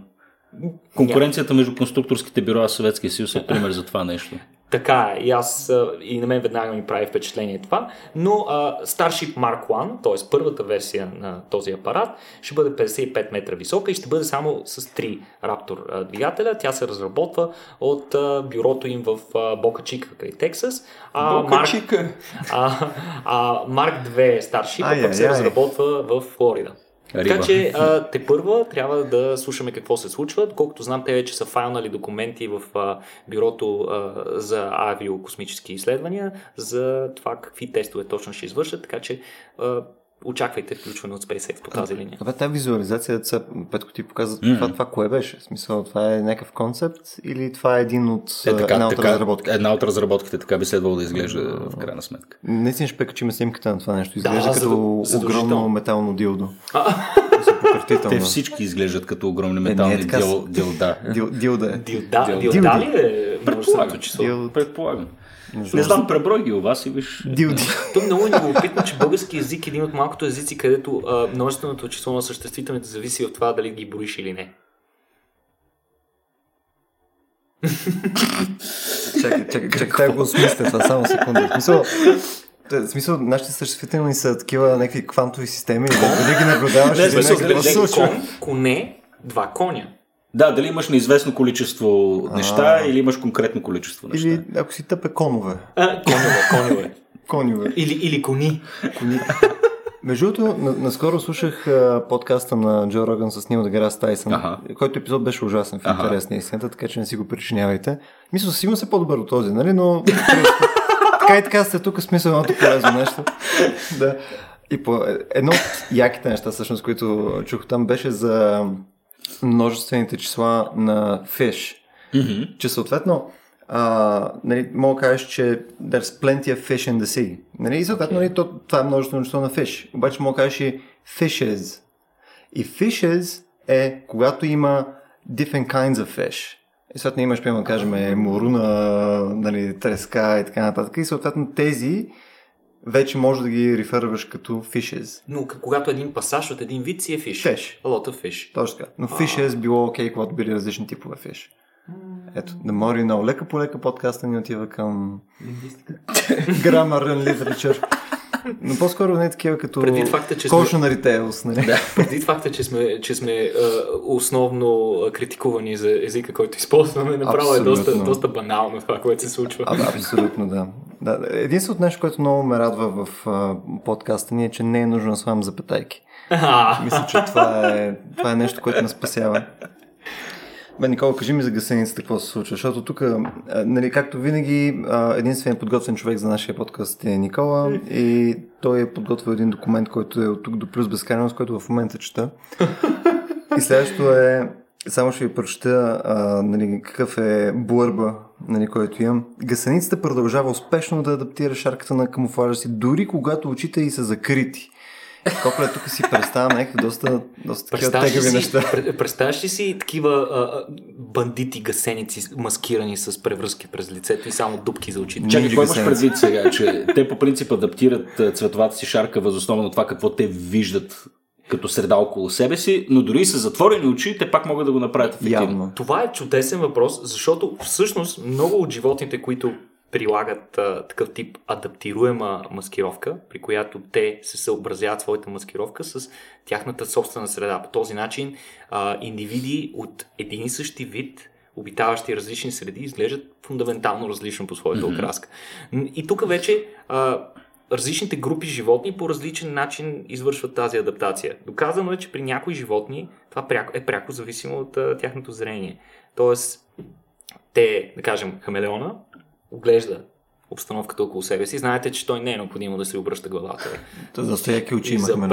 Конкуренцията между конструкторските бюра в Съветския съюз е пример за това нещо. Така е, и аз и на мен веднага ми прави впечатление това, но а, Starship Mark 1, т.е. първата версия на този апарат, ще бъде 55 метра висока и ще бъде само с 3 Raptor двигателя. Тя се разработва от а, бюрото им в а, Бока Чика край Тексас. А, Бока Mark, Чика. *laughs* а, а Mark 2 Starship пък се разработва в Флорида. Риба. Така че а, те първа трябва да слушаме какво се случва. Колкото знам, те вече са файлнали документи в а, бюрото а, за авиокосмически изследвания за това какви тестове точно ще извършат, така че а, очаквайте включване от SpaceX по тази линия. Това тази визуализация, сега, Петко ти показа Мгм. това, това кое беше? В смисъл, това е някакъв концепт или това е един от, Е, така, една от така, разработките? една от разработките така би следвало да изглежда в крайна сметка. Наистина ще пекачим снимката на това нещо. Изглежда Да, като задъл- огромно метално дилдо. А. Те всички изглеждат като огромни не е метални така дил, дилда. Дил, дилда е. Дилда, Дил- дилда ли е Предполагам. Не Не знам. преброй ги у вас и виж. Дилди. То много е любопитно, че български език е един от малкото езици, където а, множественото число на съществителните зависи от това дали ги броиш или не. Чакай, чакай, чакай, трябва го осмисля това, само секунда. В смисъл, в смисъл, нашите съществителни са такива някакви квантови системи, и дали ги наблюдаваш, Не, или смисъл, не, какво се случва? Кон, коне, два коня. Да, дали имаш неизвестно количество неща или имаш конкретно количество неща. Или ако си тъпе конове. А, коневе, коневе. *laughs* Коневе. Или, или кони. Между другото, на- наскоро слушах а, подкаста на Джо Роган с Нил Деграс Тайсън, Аха. който епизод беше ужасен в Аха. интерес на истината, така че не си го причинявайте. Мисля, сигурно се по-добър от този, нали? Но така и така сте тук смисъл едното полезно нещо. да. И по едно от яките неща, всъщност, които чух там, беше за множествените числа на Fish. Мгм. Че съответно, а, нали, мога да кажеш, че there's plenty of fish in the sea. Нали? И съответно, Okay. нали, то, това е множествено число на fish. Обаче мога да кажеш и fishes. И fishes е когато има different kinds of fish. И съответно имаш, примерно, кажем, моруна, нали, треска и така нататък. И съответно тези вече може да ги реферваш като fishes. Но когато един пасаж от един вид си е фиш. Fish. A lot of fish. Точно така. Но fishes било окей, когато били различни типове fish. Ето, да мори много лека по лека подкаста ни отива към and Literature. *laughs* *laughs* Но по-скоро не е такива като Предвид факта, че сме- Cautionary Tales, нали? Да. Преди факта, че сме, че сме а, основно критикувани за езика, който използваме, направо е доста, доста банално това, което се случва. А, да, абсолютно, да. да. Единственото нещо, което много ме радва в а, подкаста ни е, че не е нужно да слагам запетайки. Мисля, че това е, това е нещо, което ме спасява. Бе, Никола, кажи ми за гасеницата какво се случва, защото тук, нали, както винаги, единственият подготвен човек за нашия подкаст е Никола и той е подготвил един документ, който е от тук до плюс безкрайност, който в момента чета. И следващото е, само ще ви прочета нали, какъв е блърба, нали, който имам. Гасеницата продължава успешно да адаптира шарката на камуфлажа си, дори когато очите й са закрити. Колко тук си представям някакви доста, доста такива тегави си, неща. пр- представяш ли си такива а, бандити гасеници, маскирани с превръзки през лицето и само дупки за очите? Чакай, какво имаш предвид сега? Че те по принцип адаптират цветовата си шарка възоснова на това какво те виждат като среда около себе си, но дори с затворени очи, те пак могат да го направят ефективно. Явно. Това е чудесен въпрос, защото всъщност много от животните, които прилагат а, такъв тип адаптируема маскировка, при която те се съобразяват своята маскировка с тяхната собствена среда. По този начин а, индивиди от един и същи вид обитаващи различни среди, изглеждат фундаментално различно по своята mm-hmm. окраска. И тук вече а, различните групи животни по различен начин извършват тази адаптация. Доказано е, че при някои животни това е пряко зависимо от а, тяхното зрение. Тоест, те, да кажем, хамелеона, оглежда обстановката около себе си. Знаете, че той не е необходимо да се обръща главата. *laughs* То за всеки очи имахме.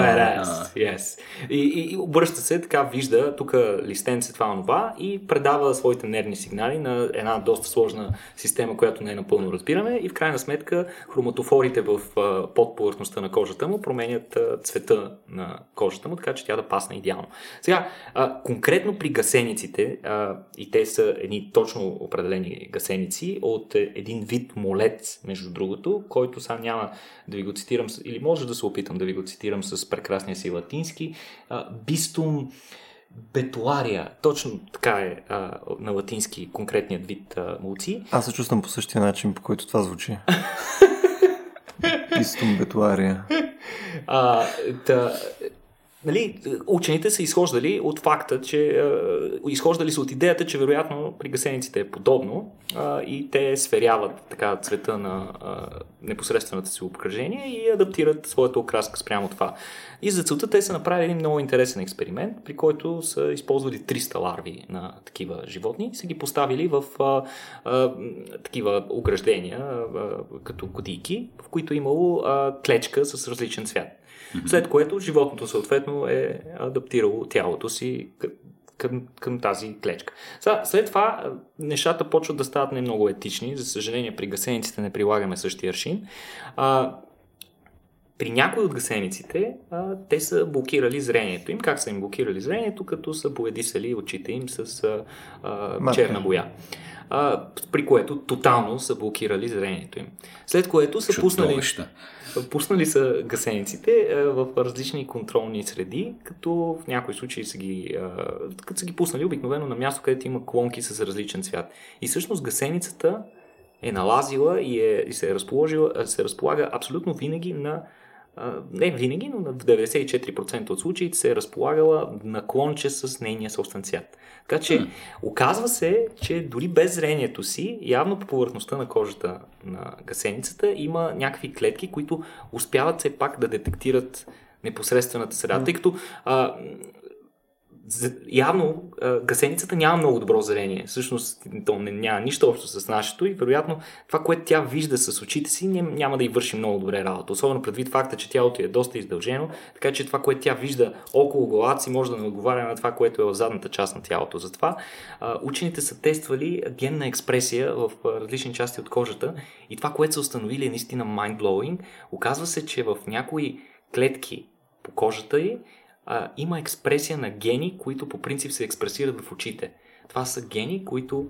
Yes. И, и, и обръща се, така вижда тук листенце това онова и предава своите нервни сигнали на една доста сложна система, която не е напълно разбираме и в крайна сметка хроматофорите в подповърхността на кожата му променят цвета на кожата му, така че тя да пасне идеално. Сега, конкретно при гасениците, и те са едни точно определени гасеници от един вид молет между другото, който сега няма да ви го цитирам, или може да се опитам да ви го цитирам с прекрасния си латински. Бистум бетуария, точно така е а, на латински конкретният вид а, мулци. Аз се чувствам по същия начин, по който това звучи. *laughs* Бистум бетуария. А, да, нали, учените са изхождали от факта, че е, изхождали са от идеята, че вероятно при гасениците е подобно е, и те сверяват така цвета на е, непосредствената си обкръжение и адаптират своята окраска спрямо това. И за целта те са направили един много интересен експеримент, при който са използвали 300 ларви на такива животни и са ги поставили в а, а, такива ограждения, а, като кодийки, в които е имало а, клечка с различен цвят. След което животното съответно е адаптирало тялото си към, към тази клечка. Сега, след това нещата почват да стават не много етични. За съжаление, при гасениците не прилагаме същия аршин. А, при някои от гасениците а, те са блокирали зрението им. Как са им блокирали зрението? Като са поедисали очите им с а, а, черна боя. А, при което тотално са блокирали зрението им. След което са пуснали, пуснали са гасениците а, в различни контролни среди, като в някои случаи са ги, а, като са ги пуснали обикновено на място, където има клонки с различен цвят. И всъщност гасеницата е налазила и, е, и се, е разположила, се разполага абсолютно винаги на не винаги, но в 94% от случаите се е разполагала на клонче с нейния собствен цвят. Така че, mm. оказва се, че дори без зрението си, явно по повърхността на кожата на гасеницата има някакви клетки, които успяват все пак да детектират непосредствената среда. Mm. Тъй като а, явно гасеницата няма много добро зрение. Всъщност, то не, няма нищо общо с нашето и вероятно това, което тя вижда с очите си, няма да й върши много добре работа. Особено предвид факта, че тялото е доста издължено, така че това, което тя вижда около главата си, може да не отговаря на това, което е в задната част на тялото. Затова учените са тествали генна експресия в различни части от кожата и това, което са установили е наистина mind-blowing. Оказва се, че в някои клетки по кожата й а, има експресия на гени, които по принцип се експресират в очите. Това са гени, които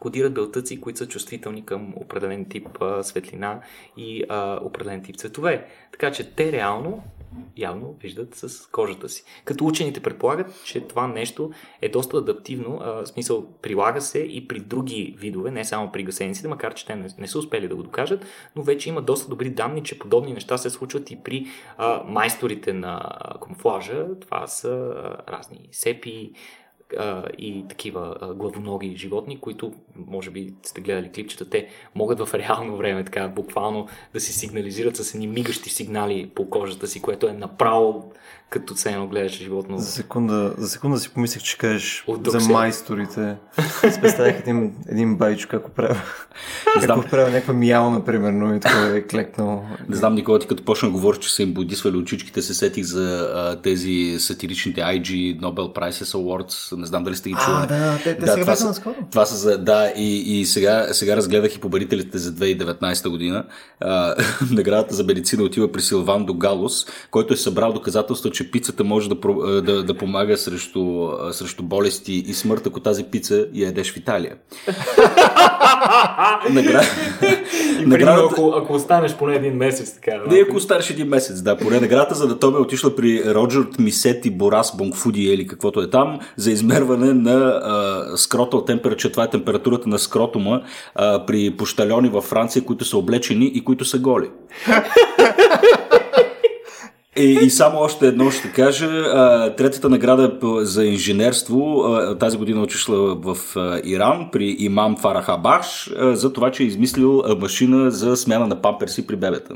кодират белтъци, които са чувствителни към определен тип а, светлина и а, определен тип цветове. Така че те реално явно виждат с кожата си. Като учените предполагат, че това нещо е доста адаптивно, а, в смисъл прилага се и при други видове, не само при гасениците, макар че те не, не са успели да го докажат, но вече има доста добри данни, че подобни неща се случват и при а, майсторите на камуфлажа. Това са а, разни сепи, а, и такива а, главоноги животни, които, може би сте гледали клипчета, те могат в реално време, така буквално да си сигнализират с едни мигащи сигнали по кожата си, което е направо като се едно гледаш животно. За секунда, за секунда си помислих, че кажеш за се... майсторите. Аз представях един, един байчо как правя. Как правя някаква миялна, примерно, и това е клекнал. Не знам, Никола, ти като почна говориш, че са им бодисвали очичките, се сетих за а, тези сатиричните IG Nobel Prizes Awards Не знам дали сте ги чули. А, да, те, те да, сега бяха наскоро. Това са за, да, и, и сега, сега разгледах и победителите за 2019 година. А, *laughs* наградата за медицина отива при Силван Догалос, който е събрал доказателства, че пицата може да, да, да помага срещу, срещу болести и смърт, ако тази пица я едеш в Италия. *laughs* Награда... Наградата... Ако, ако останеш поне един месец, така. Не, ако останеш един месец, да. Поне наградата за да е отишла при Роджер Мисети Борас Бонгфуди или каквото е там, за измерване на а, скротал температура. Това е температурата на скротума а, при пощальони във Франция, които са облечени и които са голи. И, *laughs* и само още едно ще кажа. А, третата награда за инженерство а, тази година отишла в а, Иран при имам Фарахабаш за това, че е измислил машина за смяна на памперси при бебета.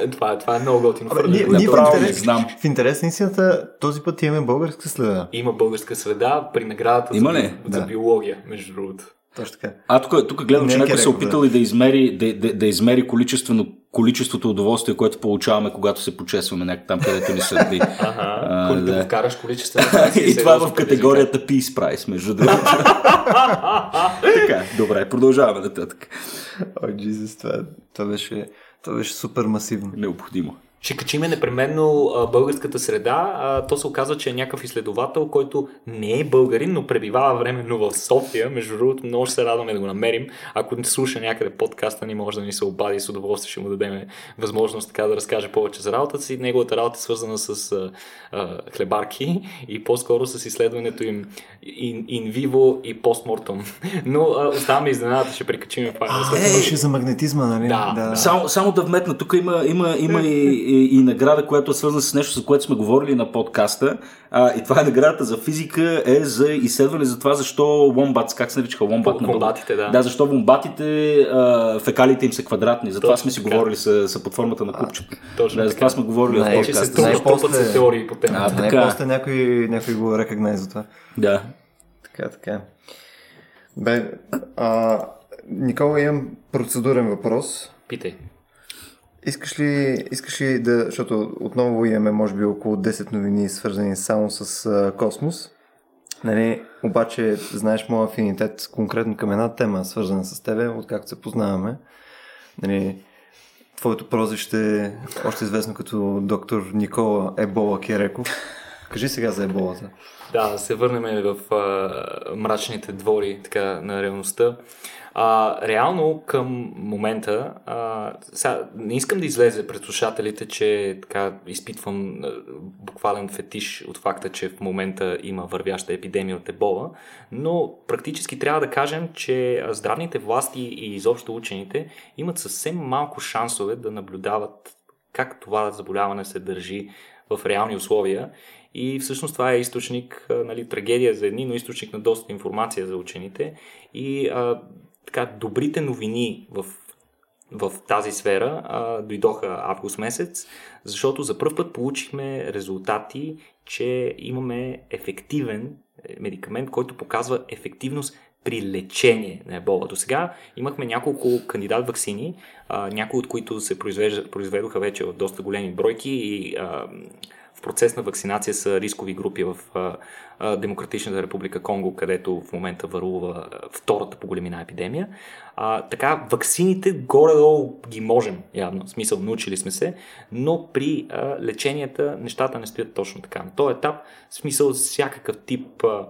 Е, това, това е много готино. Ние, ние в, интерес, знам. в интерес на истината този път имаме българска следа. Има българска следа при наградата Има за, за да. биология, между другото. Точно така. А тук, тук гледам, че някой се опитал да. и да измери, да, да, да измери количествено, количеството удоволствие, което получаваме, когато се почесваме някак там, където ни сърди. Ага, да, да вкараш количествено. и това е *laughs* в категорията Peace Price, между другото. *laughs* така, добре, продължаваме нататък. О, Джизус, това, това, беше, това беше супер масивно. Необходимо ще качиме непременно а, българската среда, а, то се оказва, че е някакъв изследовател, който не е българин, но пребивава временно в София. Между другото, много ще се радваме да го намерим. Ако не слуша някъде подкаста ни, може да ни се обади с удоволствие, ще му дадем възможност така да разкаже повече за работата си. Неговата работа е свързана с а, а, хлебарки и по-скоро с изследването им инвиво и постмортум. Но а, оставаме изненадата, ще прикачим това. А, е, за магнетизма, нали? Да, да. да. Само, само да вметна, тук има, има, има *laughs* и и, и награда, която е свързана с нещо, за което сме говорили на подкаста. А, и това е наградата за физика, е за изследване за това защо вомбатс, как се наричаха вомбат на Вомбатите, да. Да, защо вомбатите, а, фекалите им са квадратни. За това сме си говорили са, са под формата на купчета. Точно да, за това сме говорили в подкаста. Се после... теории по темата. А, така. после някой, някой го рекагнай за това. Да. Така, така. Бе, а, Никола, имам процедурен въпрос. Питай. Искаш ли, искаш ли да, защото отново имаме може би около 10 новини свързани само с а, космос, нали, обаче знаеш моя афинитет конкретно към една тема, свързана с тебе, откакто се познаваме. Нали, твоето прозвище е още известно като доктор Никола Ебола Кереков. Кажи сега за еболата. Да, се върнем в а, мрачните двори така, на реалността. А, реално към момента, а, сега, не искам да излезе пред слушателите, че така изпитвам а, буквален фетиш от факта, че в момента има вървяща епидемия от ебола, но практически трябва да кажем, че здравните власти и изобщо учените имат съвсем малко шансове да наблюдават как това заболяване се държи в реални условия и всъщност това е източник, нали, трагедия за едни, но източник на доста информация за учените. И а, така, добрите новини в, в тази сфера а, дойдоха август месец, защото за първ път получихме резултати, че имаме ефективен е, медикамент, който показва ефективност при лечение на ебола. До сега имахме няколко кандидат вакцини, някои от които се произведоха вече в доста големи бройки и а, процес на вакцинация са рискови групи в Демократичната република Конго, където в момента вървува втората по големина епидемия. А, така, ваксините горе-долу ги можем, явно, в смисъл, научили сме се, но при а, леченията нещата не стоят точно така. На този етап, в смисъл, всякакъв тип а,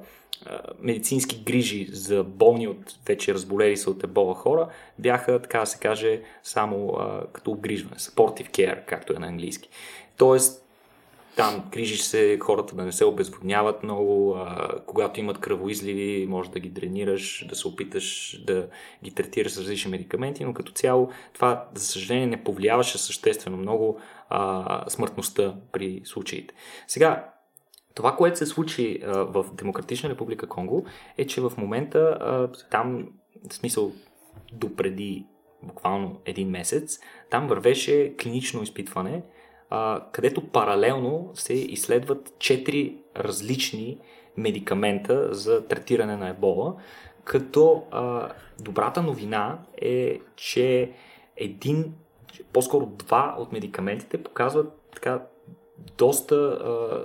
медицински грижи за болни от вече разболели се от ебола хора бяха, така да се каже, само а, като обгрижване, supportive care, както е на английски. Тоест, там грижиш се хората да не се обезводняват много, а, когато имат кръвоизливи, може да ги дренираш, да се опиташ да ги третираш с различни медикаменти, но като цяло това, за съжаление, не повлияваше съществено много а, смъртността при случаите. Сега, това, което се случи а, в Демократична република Конго, е, че в момента а, там, в смисъл, допреди буквално един месец, там вървеше клинично изпитване, където паралелно се изследват четири различни медикамента за третиране на ебола, като а, добрата новина е, че един, по-скоро два от медикаментите показват така доста,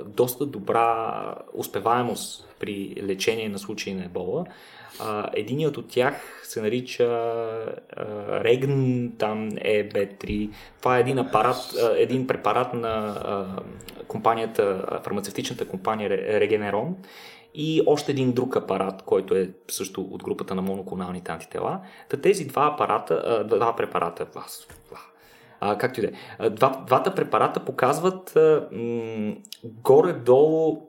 доста добра успеваемост при лечение на случаи на ебола. Единият от тях се нарича Регн, там EB3. Това е един апарат, един препарат на компанията, фармацевтичната компания Регенерон и още един друг апарат, който е също от групата на моноклоналните антитела. Та тези два апарата, два препарата, вас, а, както и да е. Два, двата препарата показват м- горе-долу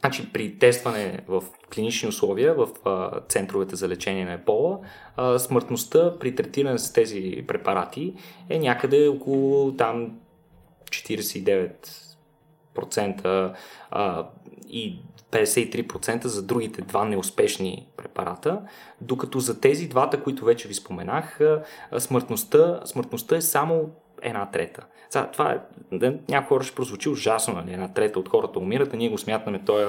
Значи при тестване в клинични условия в а, центровете за лечение на ебола, а, смъртността при третиране с тези препарати е някъде около там 49% а, и 53% за другите два неуспешни препарата, докато за тези двата, които вече ви споменах, смъртността, смъртността е само една трета. Сега, това е, някои хора ще прозвучи ужасно, нали? една трета от хората умират, а ние го смятаме този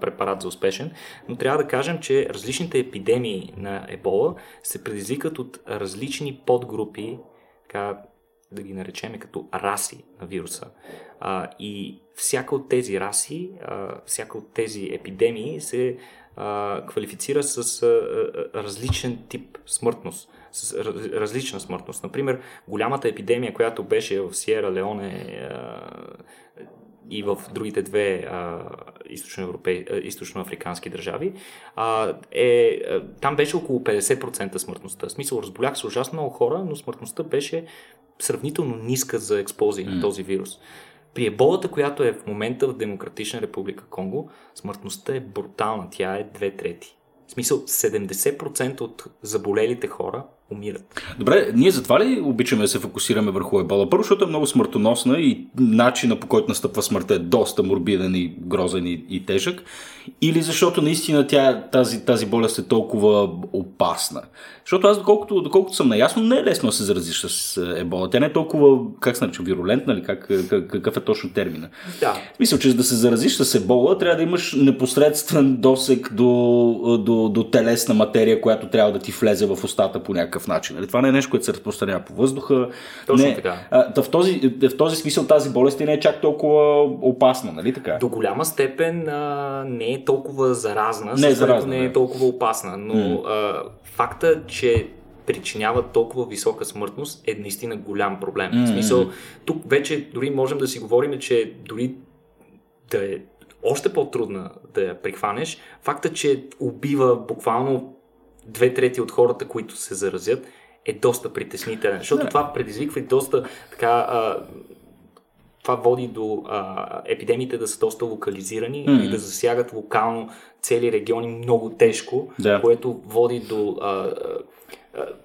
препарат за успешен, но трябва да кажем, че различните епидемии на ебола се предизвикат от различни подгрупи, така да ги наречеме като раси на вируса. А, и всяка от тези раси, а, всяка от тези епидемии се а, квалифицира с а, различен тип смъртност, с различна смъртност. Например, голямата епидемия, която беше в Сиера Леоне а, и в другите две източноевропей... източноафрикански държави, а, е, там беше около 50% смъртността. В смисъл, разболях се ужасно много хора, но смъртността беше сравнително ниска за експозия mm. на този вирус. При еболата, която е в момента в Демократична република Конго, смъртността е брутална. Тя е две трети. В смисъл, 70% от заболелите хора умират. Добре, ние затова ли обичаме да се фокусираме върху ебола? Първо, защото е много смъртоносна и начина по който настъпва смъртта е доста морбиден и грозен и, и тежък. Или защото наистина тя, тази, тази болест е толкова опасна. Защото аз, доколкото, доколкото съм наясно, не е лесно да се заразиш с е, ебола. Тя не е толкова, как се нарича, вирулентна ли? Как, как, какъв е точно термина? Да. Мисля, че за да се заразиш с ебола, трябва да имаш непосредствен досек до, до, до телесна материя, която трябва да ти влезе в устата по някакъв начин. Нали? Това не е нещо, което се разпространява по въздуха. Точно не, така. А, в, този, в този смисъл тази болест не е чак толкова опасна, нали така? До голяма степен а, не е толкова заразна, не е, заразна, не е толкова опасна, но mm. а, факта, че причиняват толкова висока смъртност е наистина голям проблем. Mm-hmm. В смисъл, тук вече дори можем да си говорим, че дори да е още по-трудна да я прихванеш, факта, че убива буквално две трети от хората, които се заразят, е доста притеснителен. Защото да. това предизвиква и доста така. А, това води до а, епидемиите да са доста локализирани mm-hmm. и да засягат локално цели региони много тежко, да. което води до а, а,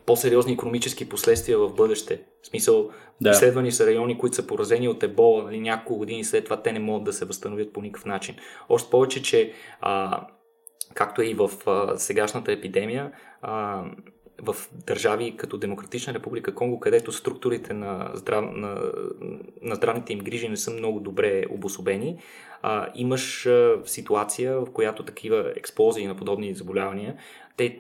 по-сериозни економически последствия в бъдеще. В смисъл, да. изследвани са райони, които са поразени от ебола, нали, няколко години след това те не могат да се възстановят по никакъв начин. Още повече, че а, както и в а, сегашната епидемия, а, в държави като Демократична република Конго, където структурите на, здрав... на, на здравните им грижи не са много добре обособени, а, имаш а, ситуация, в която такива експлозии на подобни заболявания, те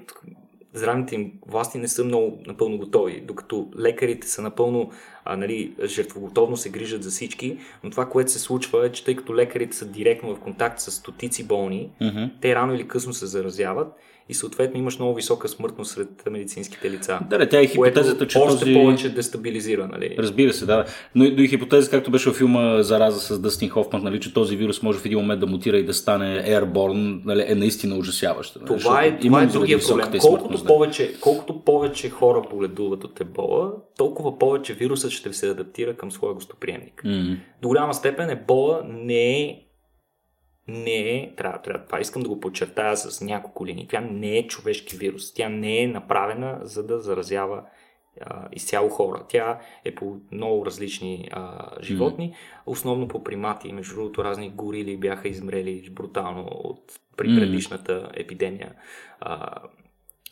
здравните им власти не са много напълно готови, докато лекарите са напълно а, нали, жертвоготовно се грижат за всички, но това, което се случва е, че тъй като лекарите са директно в контакт с стотици болни, mm-hmm. те рано или късно се заразяват и съответно имаш много висока смъртност сред медицинските лица. Да, да тя е хипотезата, че още този... повече дестабилизира. Нали? Разбира се, да. Но и, и хипотеза, както беше в филма Зараза с Дъстин Хофман, нали, че този вирус може в един момент да мутира и да стане airborne, нали, е наистина ужасяваща. Нали? Това е, това е другия проблем. Колкото повече, колкото повече хора боледуват от ебола, толкова повече вирусът ще се адаптира към своя гостоприемник. Mm-hmm. До голяма степен ебола не е не е, трябва, трябва, това искам да го подчертая с няколко линии, тя не е човешки вирус. Тя не е направена за да заразява а, изцяло хора. Тя е по много различни а, животни, mm. основно по примати. Между другото, разни горили бяха измрели брутално от при предишната епидемия. А,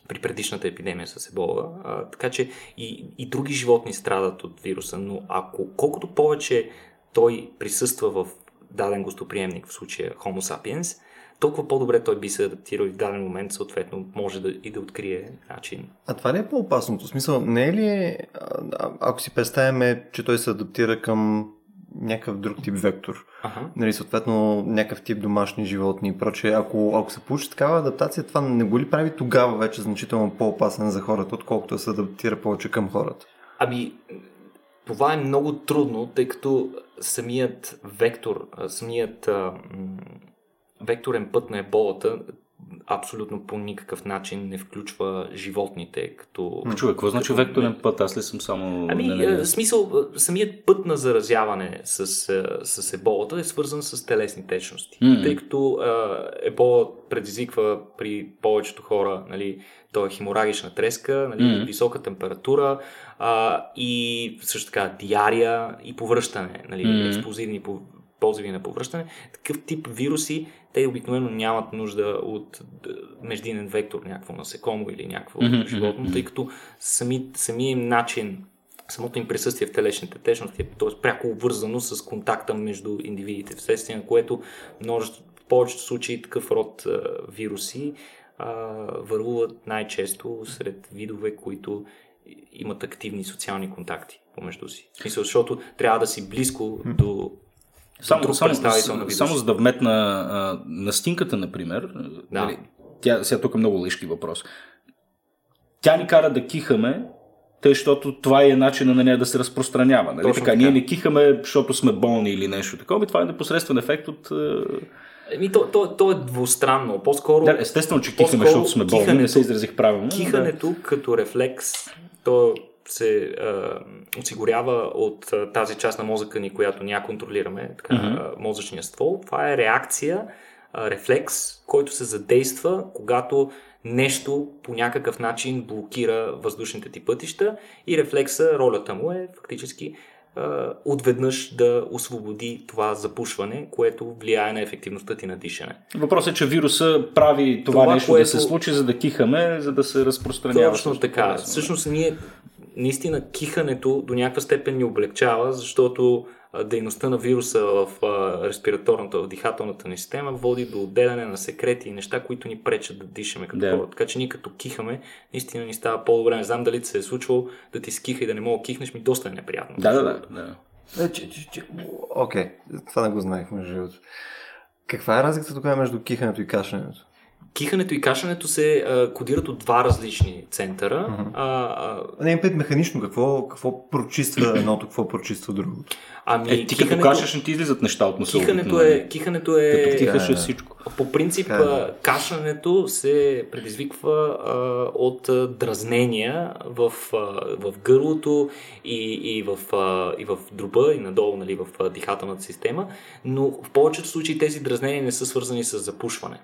при предишната епидемия с ебола. А, така че и, и други животни страдат от вируса, но ако колкото повече той присъства в даден гостоприемник, в случая Homo sapiens, толкова по-добре той би се адаптирал и в даден момент, съответно, може да и да открие начин. А това ли е по-опасното? Смисъл, не е ли, а, ако си представяме, че той се адаптира към някакъв друг тип вектор. Ага. Нали, съответно, някакъв тип домашни животни и прочее. Ако, ако се получи такава адаптация, това не го ли прави тогава вече значително по-опасен за хората, отколкото се адаптира повече към хората? Ами, това е много трудно, тъй като самият вектор, самият векторен път на еболата абсолютно по никакъв начин не включва животните като... Човек, какво значи векторен път? Аз ли съм само... Ами, не, е, не, смисъл, е, самият път на заразяване с, е, с еболата е свързан с телесни течности. Мгм. Тъй като е, ебола предизвиква при повечето хора, нали, то е хеморагична треска, нали, висока температура а, и също така диария и повръщане, нали, Мгм. експлозивни на повръщане. Такъв тип вируси, те обикновено нямат нужда от д- междинен вектор, някакво насекомо или някакво Мгм, животно, тъй като сами, самия им начин, самото им присъствие в телечните течности е т.е. пряко обвързано с контакта между индивидите, вследствие на което множество, в повечето случаи такъв род а, вируси а, върлуват най-често сред видове, които имат активни социални контакти помежду си. Смисъл, защото трябва да си близко до Само, само, само си. за да вметна а, настинката, например, Да. нали, тя, сега тук е много лишки въпрос. Тя ни кара да кихаме, тъй, защото това е начина на нея да се разпространява. Нали? Точно така, така. Ние не кихаме, защото сме болни или нещо такова. Това е непосредствен ефект от... Еми, то, то, то е двустранно. По-скоро Да, естествено, че кихаме, защото сме болни. Не се изразих правилно. но Кихането като рефлекс, то се а, осигурява от а, тази част на мозъка ни, която ние контролираме, така, а, мозъчния ствол. Това е реакция, а, рефлекс, който се задейства, когато нещо по някакъв начин блокира въздушните ти пътища и рефлекса, ролята му е фактически а, отведнъж да освободи това запушване, което влияе на ефективността ти на дишане. Въпросът е, че вируса прави това, Това, нещо което- да се случи, за да кихаме, за да се разпространява. Точно така. Всъщност ние наистина кихането до някаква степен ни облегчава, защото дейността на вируса в респираторната, в дихателната ни система води до отделяне на секрети и неща, които ни пречат да дишаме като Да. хора. Така че ние като кихаме, наистина ни става по-добре. Не знам дали се е случвало да ти скиха и да не мога да кихнеш, ми доста е неприятно. Да, да, да. да. Е, че- че- че- Окей, това не го знаех между другото. Каква е разликата тогава между кихането и кашлянето? Кихането и кашането се а, кодират от два различни центъра. Мгм. А, а, Не пет механично, какво, какво прочиства *clears throat* едното, какво прочиства другото. ами, Е, ти като кашаш, не ти излизат неща от носа. кихането обикновено. е, кихането е Като кихаш е всичко. По принцип, е, да. кашането се предизвиква а, от а, дразнения в, а, в гърлото и, и, в, а, и в дроба и надолу нали, в а, дихателната система, но в повечето случаи тези дразнения не са свързани с запушване.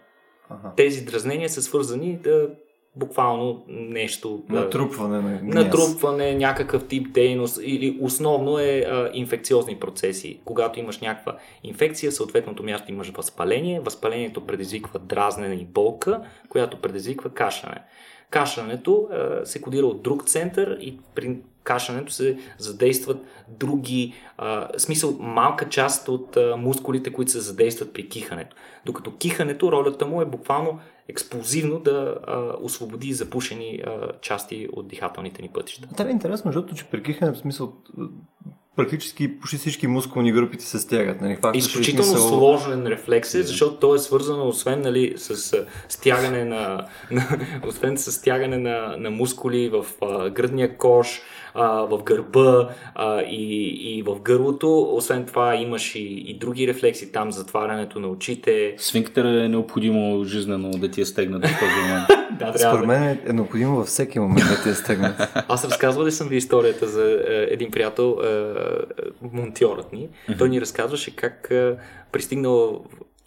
Ага. Тези дразнения са свързани да буквално нещо. Натрупване на гняз. натрупване, някакъв тип дейност или основно е а, инфекциозни процеси. Когато имаш някаква инфекция, съответното място имаш възпаление. Възпалението предизвиква дразнене и болка, която предизвиква кашляне. Кашлянето а, се кодира от друг център и при кашлянето се задействат други, а, смисъл малка част от а, мускулите, които се задействат при кихането. Докато кихането, ролята му е буквално експлозивно да а, освободи запушени а, части от дихателните ни пътища. Това е интересно, защото че при кихане, в смисъл, практически почти всички мускулни групи ти се стягат. Нали? Факт, Изключително смисъл... сложен рефлекс е, защото то е свързано освен нали, с стягане на, на освен с стягане на, на мускули в а, гръдния кош, а, в гърба а, и, и в гърлото. Освен това имаш и, и други рефлекси, там затварянето на очите. Свинктера е необходимо жизнено да ти е стегнат в този момент. *laughs* Да, Според мен е- е необходимо във всеки момент да ти е стегнат. Аз разказвал ли съм ви историята за е, един приятел, е, е, монтьорът ни. Той ни разказваше как е, пристигнала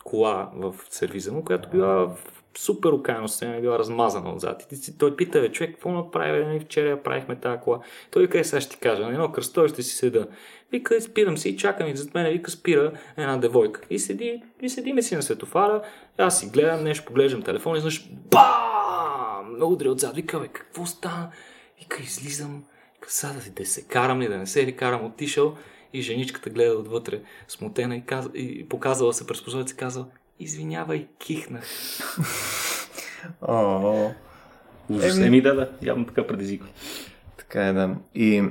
кола в сервиза му, която била в супер окаяно състояние, била размазана отзад. И той пита, бе, човек, какво направи, бе, нали, вчера правихме тази кола. Той вика, «Е, сега ще ти кажа, на едно кръстовище си седа. Вика, спирам си и чакам и зад мен, вика, спира една девойка. И седи, и седиме си на светофара, аз си гледам нещо, поглеждам телефон и знаеш, бам! Удря отзад. Вика, бе, какво стана? Вика, излизам, сега да, да се карам ли, да не се ли карам, отишъл и женичката гледа отвътре, смутена и, каза, и показала се през прозорец и казала, извинявай, кихнах. *laughs* О, Ужас. Еми да, да, явно така предизвиква. така е, да. И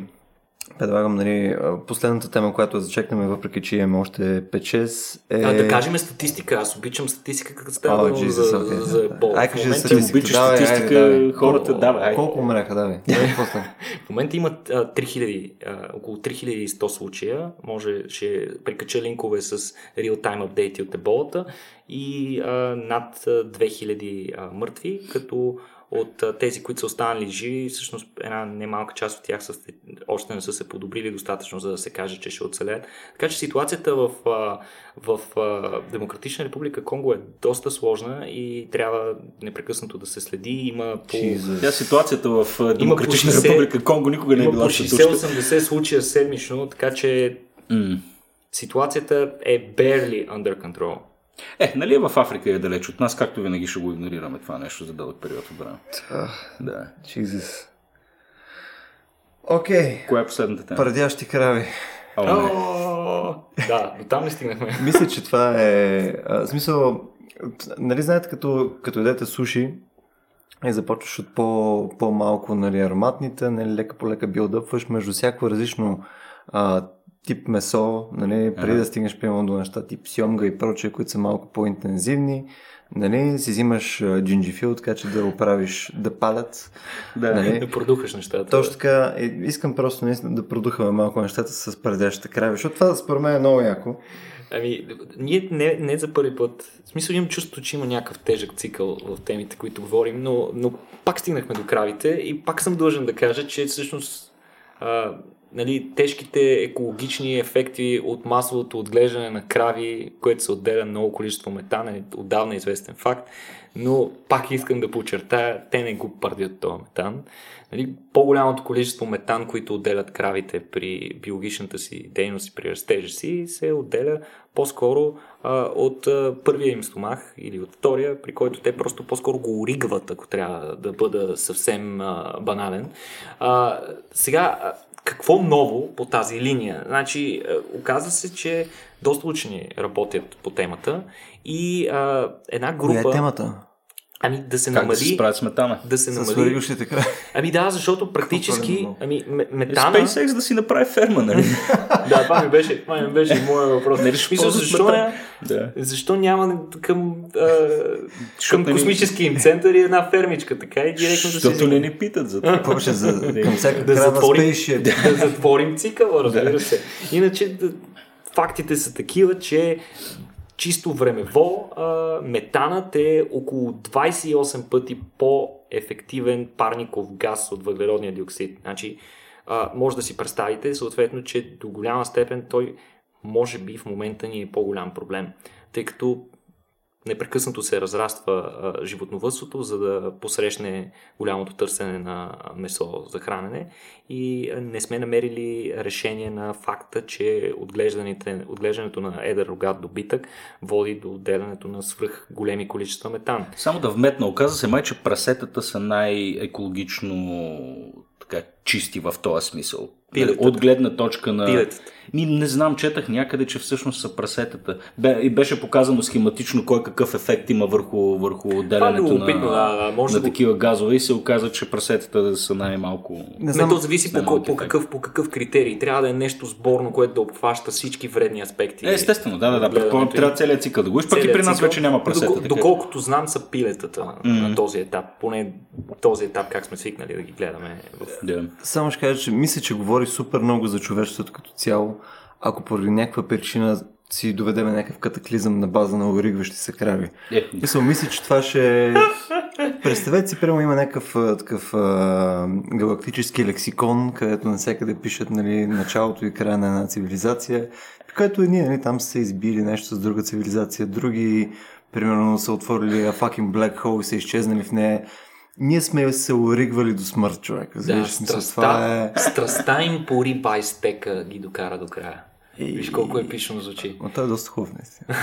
Предлагам, нали, последната тема, която зачекнем, въпреки че имаме още 5-6 е... А, да кажем статистика. Аз обичам статистика, като става О, дума Jesus, за, okay. за бол. Ай, кажи статистика. Ти обичаш Давай, айде, статистика, давай. хората, давай. айде. Колко умряха, давай. *laughs* В момента има а, 3000, а, около 3100 случая. Може, ще прикача линкове с real-time апдейти от еболата и а, над а, 2000 а, мъртви, като от тези, които са останали живи, всъщност една немалка част от тях са, още не са се подобрили достатъчно, за да се каже, че ще оцелеят. Така че ситуацията в, в Демократична република Конго е доста сложна и трябва непрекъснато да се следи. Има по... Тя ситуацията в Демократична 60 република Конго никога не е била същата. 60-80 случая седмично, така че М. ситуацията е barely under control. Е, нали в Африка е далеч от нас, както винаги ще го игнорираме това нещо за дълъг период от време. Да. Jesus. Окей. Коя е последната тема? Пърдящи крави. О, не. О, Да, до там не стигнахме. Мисля, че това е... А, смисъл, нали знаете, като, като ядете суши, и започваш от по, по-малко нали, ароматните, нали, лека по лека билдъпваш между всяко различно а, тип месо, нали, преди Ага. да стигнеш примерно до неща тип сьомга и прочее, които са малко по-интензивни, нали, си взимаш джинджифил, така че да оправиш да палят. Да. Нали? Да продухаш нещата. Точно така, е, искам просто наистина да продухаме малко нещата с предящите крави, защото това според мен е много яко. Ами, ние не, не за първи път. В смисъл имам чувството, че има някакъв тежък цикъл в темите, които говорим, но, но пак стигнахме до кравите и пак съм длъжен да кажа, че всъщност а, нали, тежките екологични ефекти от масовото отглеждане на крави, което се отделя много количество метан, е отдавна известен факт, но пак искам да подчертая, те не го пардят този метан. Нали, по-голямото количество метан, които отделят кравите при биологичната си дейност и при растежа си, се отделя по-скоро а, от а, първия им стомах или от втория, при който те просто по-скоро го оригват, ако трябва да бъда съвсем а, банален. А, сега, какво ново по тази линия? Значи, а, оказва се, че доста учени работят по темата и а, една група... Коя е темата? Ами да се Как намали... да се справят с метана? да се намали... въргащите крави. Ами да, защото практически, Какво ами ме- Е, метана... SpaceX да си направи ферма, нали? *laughs* Да, това ми беше, това ми беше моят въпрос. Мисля, ползват защо, ня... да. защо няма към, а, към не космически им център и една фермичка, така и директно да се Защото не ни питат за това. Повече за, *laughs* към всяка Да затворим- *laughs* да затворим цикъла, разбира се. Иначе фактите са такива, че чисто времево метанът е около 28 пъти по-ефективен парников газ от въглеродния диоксид. Значи, може да си представите съответно, че до голяма степен той може би в момента ни е по-голям проблем, тъй като непрекъснато се разраства животновътството, за да посрещне голямото търсене на месо за хранене и не сме намерили решение на факта, че отглеждането на едър рогат добитък води до отделянето на свръх големи количества метан. Само да вметна, оказа се май, че прасетата са най-екологично така, чисти в този смисъл. Пилетата. От гледна точка на... Пилетата. Ми, не знам, четах някъде, че всъщност са прасетата. Бе, и беше показано схематично кой какъв ефект има върху, върху отделянето на, любопитно, да, да, може на да го- такива газове и се оказа, че прасетата са най-малко... Не Не, знам, то зависи по, по, ефекти. какъв, по какъв критерий. Трябва да е нещо сборно, което да обхваща всички вредни аспекти. Е, естествено, да, да, да. Предполагам, трябва целият цикъл да го изпък и при нас цикъл. вече няма прасета. Доко- така. Доколкото знам, са пилетата mm. на този етап. Поне този етап, как сме свикнали да ги гледаме. В... Да. Само ще кажа, че мисля, че говори супер много за човечеството като цяло. Ако поради някаква причина си доведеме някакъв катаклизъм на база на оригващи се крави. Е, Мисля, мисля, че това ще... Представете си, прямо има някакъв такъв а, галактически лексикон, където навсякъде пишат нали, началото и края на една цивилизация, което едни нали, там са избили нещо с друга цивилизация, други примерно са отворили a fucking black hole и са изчезнали в нея. Ние сме се оригвали до смърт, човек. Да, това е... страстта им по риба и стека ги докара до края. И- Виж колко епично звучи. Но той е доста хубав, наистина.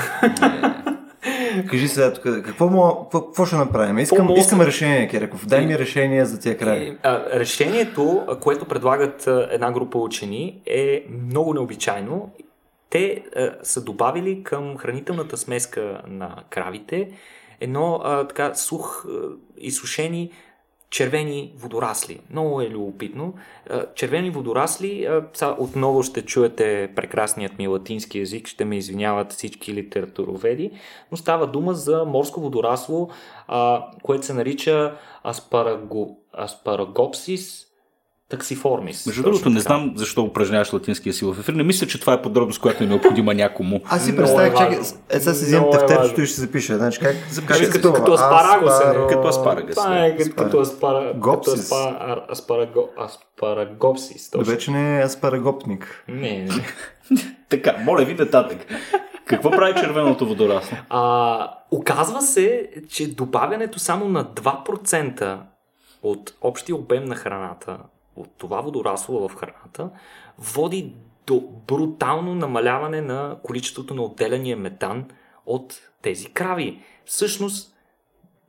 *laughs* Кажи сега тук, какво, му, какво, ще направим? Искам, може- искам решение, Кереков. Дай ми решение за тия крави. И, а, решението, което предлагат една група учени, е много необичайно. Те а, са добавили към хранителната смеска на кравите едно а, така сух, а, изсушени червени водорасли. Много е любопитно. Червени водорасли, отново ще чуете прекрасният ми латински язик, ще ме извиняват всички литературоведи, но става дума за морско водорасло, което се нарича аспараго, аспарагопсис таксиформис. Между другото, не знам защо упражняваш латинския си в ефир. Не мисля, че това е подробност, която е необходима някому. Аз си представях, е важно. е, сега си Много е тефтерчето и ще се запише. Значи, как, Запиши как като- като аспарагос е, Аспаро- Като аспарагас, Това е като, като, аспара, като Гопсис. аспа, ар- аспараго, аспарагопсис. Точно. Добре, че не е аспарагопник. Не, не. *laughs* Така, моля ви нататък. Какво прави червеното водорасло? А, оказва се, че добавянето само на 2% от общия обем на храната, от това водорасло в храната, води до брутално намаляване на количеството на отделения метан от тези крави. Всъщност,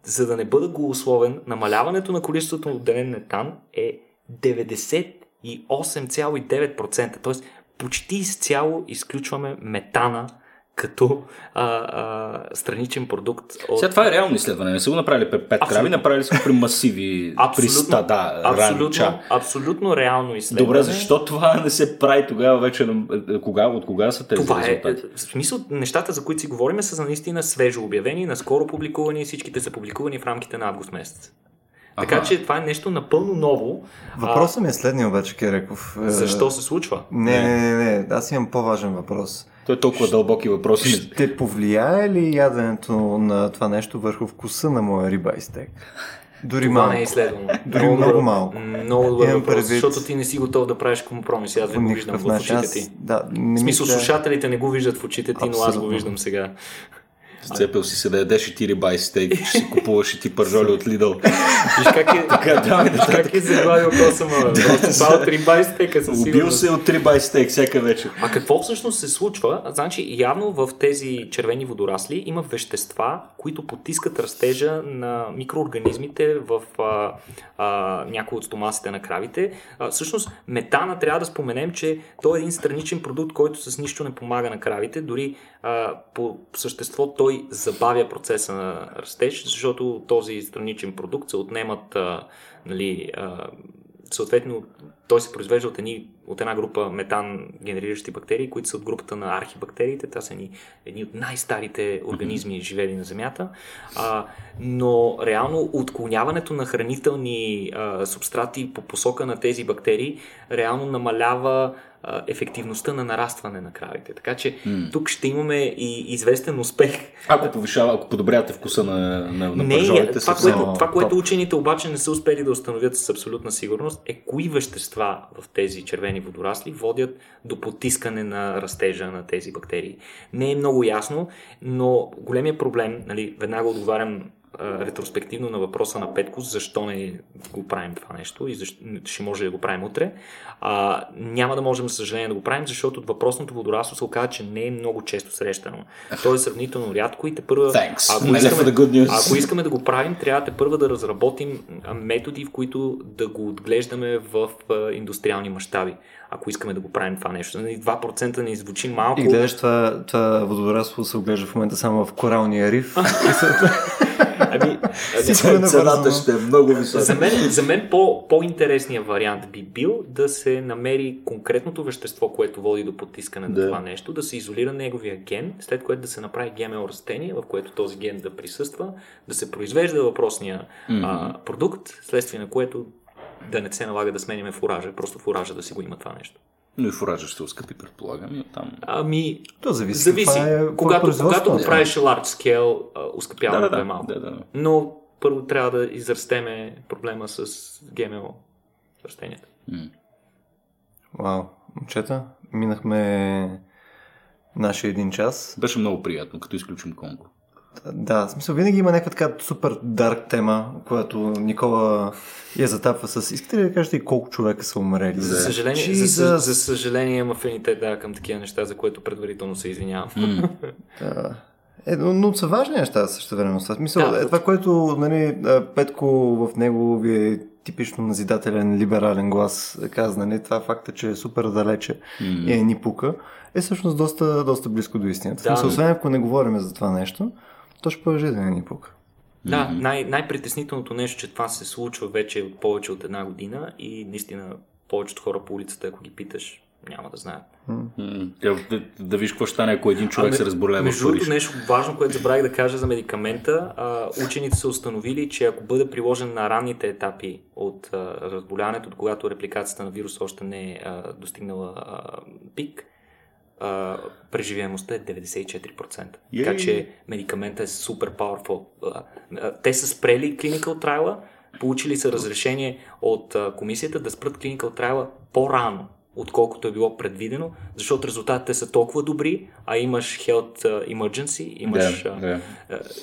за да не бъда голословен, намаляването на количеството на отделен метан е 98,9%. Т.е. почти изцяло изключваме метана като а, а, страничен продукт от... Сега това е реално изследване. Не са го направили при пет Абсолютно. крави, направили са го при масиви, при *laughs* стада, абсолютно, ранча. абсолютно реално изследване. Добре, защо това не се прави тогава вече? е, Кога, от кога са тези Това е, резултати? в смисъл, нещата, за които си говорим, са наистина свежо обявени, наскоро публикувани и всичките са публикувани в рамките на август месец. Така Аха. че това е нещо напълно ново. Въпросът ми е следния обаче, Кереков. Е, защо се случва? Не, не, не, не. Аз имам по-важен въпрос. Той е толкова дълбоки въпроси. Ще повлияе ли яденето на това нещо върху вкуса на моя риба и стек? Дори Това малко. не е изследвано. Дори много добър- малко. Много добър Имам въпрос, предвид- защото ти не си готов да правиш компромиси. Аз не го виждам в очите ти. да, не В смисъл, мисля... слушателите не го виждат в очите ти, но аз го Абсолютно. виждам сега. Сцепил си се да ядеш и ти стейк, ще си купуваш и ти пържоли от Лидъл. Виж как е, Така, давай как е заглавил Косама. Просто това от риба и стека със Убил се от риба и стейк всяка вечер. А какво всъщност се случва? Значи, явно в тези червени водорасли има вещества, които потискат растежа на микроорганизмите в а, а, някои от стомасите на кравите. А, всъщност, метана трябва да споменем, че той е един страничен продукт, който с нищо не помага на кравите. Дори а, по същество той забавя процеса на растеж, защото този страничен продукт се отнемат а, нали, а, съответно той се произвежда от, едни, от една група метан генериращи бактерии, които са от групата на архибактериите. Това са едни, едни от най-старите организми, живели на Земята. А, но реално отклоняването на хранителни а, субстрати по посока на тези бактерии реално намалява а, ефективността на нарастване на кравите. Така че М. тук ще имаме и известен успех Ако повишава, ако подобрявате вкуса на, на, на не, пържолите, това, което, това, което учените обаче не са успели да установят с абсолютна сигурност е кои вещества в тези червени водорасли водят до потискане на растежа на тези бактерии. Не е много ясно, но големия проблем, нали, веднага отговарям ретроспективно на въпроса на Петко, защо не го правим това нещо и защо, ще може да го правим утре. А, няма да можем, за съжаление, да го правим, защото въпросното водорасло се оказа, че не е много често срещано. То е сравнително рядко и те първа... Thanks. Ако Нали, искаме, ако искаме да го правим, трябва те първа да разработим методи, в които да го отглеждаме в индустриални мащаби. Ако искаме да го правим това нещо. Нали, 2% не звучи малко. И гледаш това, това водорасло се оглежда в момента само в коралния риф. *laughs* *laughs* Ами, Всичко е Цената ще е много висока. За мен, за мен по, по-интересният вариант би бил да се намери конкретното вещество, което води до потискане на Да. това нещо, да се изолира неговия ген, след което да се направи ГМО растение, в което този ген да присъства, да се произвежда въпросния а, продукт, следствие на което да не се налага да сменяме фуража, просто фуража да си го има това нещо. Но и фуража ще се оскъпи, предполагам. И оттам... Ами, То зависи. зависи. е- когато, когато го Да. правиш large scale, а, Да, да, е малко. да, да. Но първо трябва да израстеме проблема с ГМО растенията. М. Вау, момчета, минахме нашия един час. Беше много приятно, като изключим Конго. Да, в смисъл винаги има някаква така супер дарк тема, която Никола я затапва с... Искате ли да кажете и колко човека са умрели? За съжаление, Jesus. за, за, за съжаление имам афинитет да, към такива неща, за което предварително се извинявам. Да. *laughs* Е, но, но са важни неща също време. В смисъл, Да. е това, което нали, Петко в него ви е типично назидателен либерален глас каза, нали, това факта, че е супер далече М. и е ни пука, е всъщност доста, доста близко до истината. Да, смисъл, освен ако не говорим за това нещо, то ще продължи да не ни пука. Да, най- най-притеснителното нещо, че това се случва вече от повече от една година и наистина повечето хора по улицата, ако ги питаш, няма да знаят. М, Да, да, да виж какво ще стане, ако един човек А, се разболее в Между другото, нещо важно, което забравих да кажа за медикамента, а, учените са установили, че ако бъде приложен на ранните етапи от а, разболяването, от когато репликацията на вируса още не е а, достигнала а, пик, а, преживяемостта е 94%. Така че медикамента е супер powerful. Те са спрели clinical trial, получили са разрешение от комисията да спрат clinical trial по-рано отколкото е било предвидено, защото резултатите са толкова добри, а имаш health emergency, имаш да.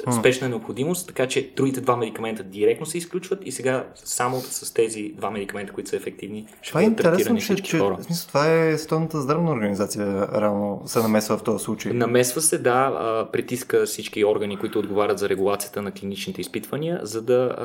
а, спешна необходимост, така че другите два медикамента директно се изключват и сега само с тези два медикамента, които са ефективни, ще Това е бъдат интересно, третирани че, всички че хора. в смисъл, това е Световната здравна организация, реално се намесва в този случай. Намесва се, да, притиска всички органи, които отговарят за регулацията на клиничните изпитвания, за да.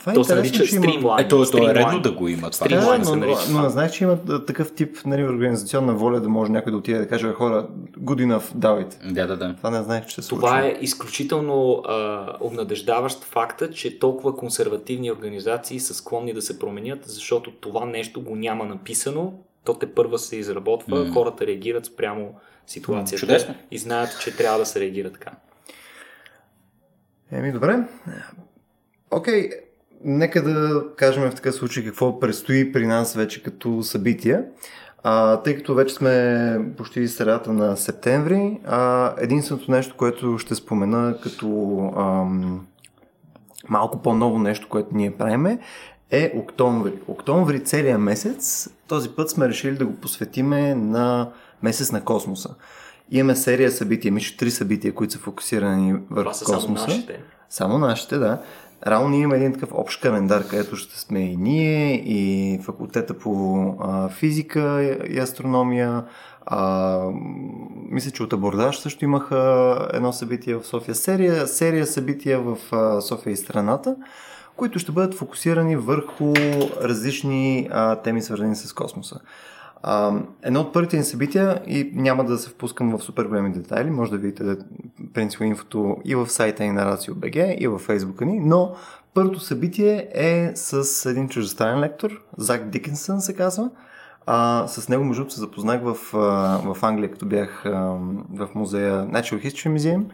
Това е то се интересно, нарича стримлайн. Ето, то е стримлайн. редно да го има това. Да, Streamline се но, нарича но не знаех, че има такъв тип нали, организационна воля да може някой да отиде да каже хора, good enough, давайте. Да, да, да. Това не знаех, че се случва. Това е изключително а, обнадеждаващ факта, че толкова консервативни организации са склонни да се променят, защото това нещо го няма написано, то те първа се изработва, М. хората реагират спрямо ситуацията Чудесно. и знаят, че трябва да се реагира така. Еми, добре. Окей, нека да кажем в такъв случай какво предстои при нас вече като събития. А, тъй като вече сме почти средата на септември, а, единственото нещо, което ще спомена като ам, малко по-ново нещо, което ние правиме, е октомври. Октомври целият месец, този път сме решили да го посветиме на месец на космоса. Имаме серия събития, мисля, три събития, които са фокусирани върху Това са само космоса. нашите. Само нашите, да. Реално имаме един такъв общ календар, където ще сме и ние, и факултета по а, физика и астрономия. А, мисля, че от абордаж също имаха едно събитие в София. Серия, серия събития в а, София и страната, които ще бъдат фокусирани върху различни а, теми, свързани с космоса. А, едно от първите ни събития, и няма да се впускам в супер големи детайли, може да видите принципно инфото и в сайта ни на RACIO.BG, и в фейсбука ни, но първото събитие е с един чуждестранен лектор, Зак Дикенсън се казва. А, с него, между се запознах в, в Англия, като бях в музея Natural History Museum.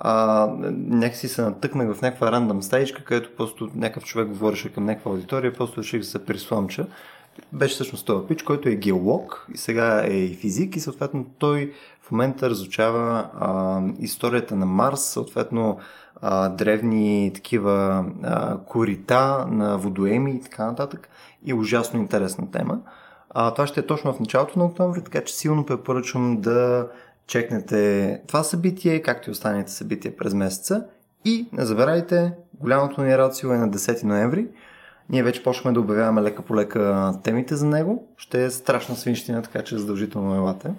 А, някакси се натъкнах в някаква рандъм стаичка, където просто някакъв човек говореше към някаква аудитория, просто реших да се присламча. Беше всъщност този пич, който е геолог и сега е и физик и съответно той в момента разучава а, историята на Марс, съответно а, древни такива а, корита на водоеми и така нататък и ужасно интересна тема. А, това ще е точно в началото на октомври, така че силно препоръчвам да чекнете това събитие, както и останалите събития през месеца. И не забравяйте, голямото ни рацио е на 10 ноември. Ние вече почваме да обявяваме лека по лека темите за него. Ще е страшна свинщина, така че задължително елате.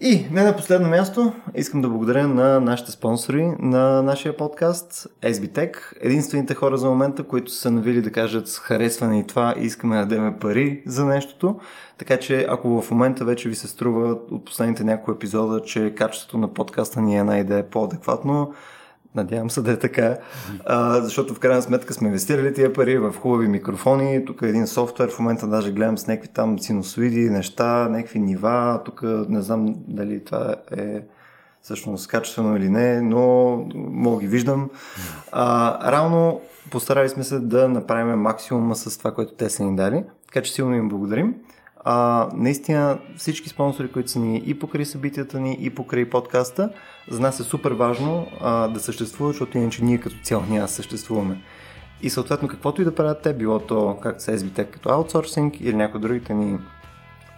И не на последно място, искам да благодаря на нашите спонсори на нашия подкаст SBTech. Единствените хора за момента, които са навили да кажат харесва ни това и искаме да дадем пари за нещото. Така че ако в момента вече ви се струва от последните няколко епизода, че качеството на подкаста ни е най-да е по-адекватно, Надявам се да е така, а, защото в крайна сметка сме инвестирали тия пари в хубави микрофони. Тук е един софтуер, в момента даже гледам с някакви там синусоиди, неща, някакви нива. Тук не знам дали това е всъщност качествено или не, но мога ги виждам. А, равно постарали сме се да направим максимума с това, което те са ни дали, така че силно им благодарим. А, наистина всички спонсори, които са ни и покрай събитията ни, и покрай подкаста, за нас е супер важно а, да съществуват, защото иначе ние като цяло да съществуваме. И съответно, каквото и да правят те, било то както са SBT като аутсорсинг или някои другите ни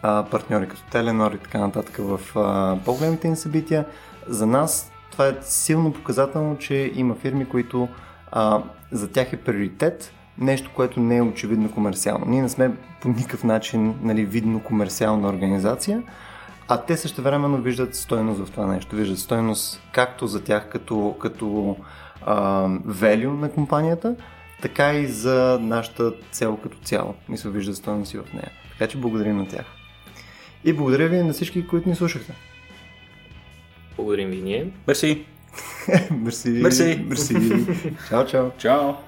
а, партньори като Теленор и така нататък в а, по-големите ни събития, за нас това е силно показателно, че има фирми, които а, за тях е приоритет нещо, което не е очевидно комерциално. Ние не сме по никакъв начин нали, видно комерциална организация, а те също времено виждат стойност в това нещо. Виждат стойност както за тях като, като а, value на компанията, така и за нашата цел като цяло. Мисля, виждат стойност и в нея. Така че благодарим на тях. И благодаря ви на всички, които ни слушахте. Благодарим ви ние. *laughs* Мерси. Мерси. Мерси. Мерси. *laughs* Чао, чао. Чао!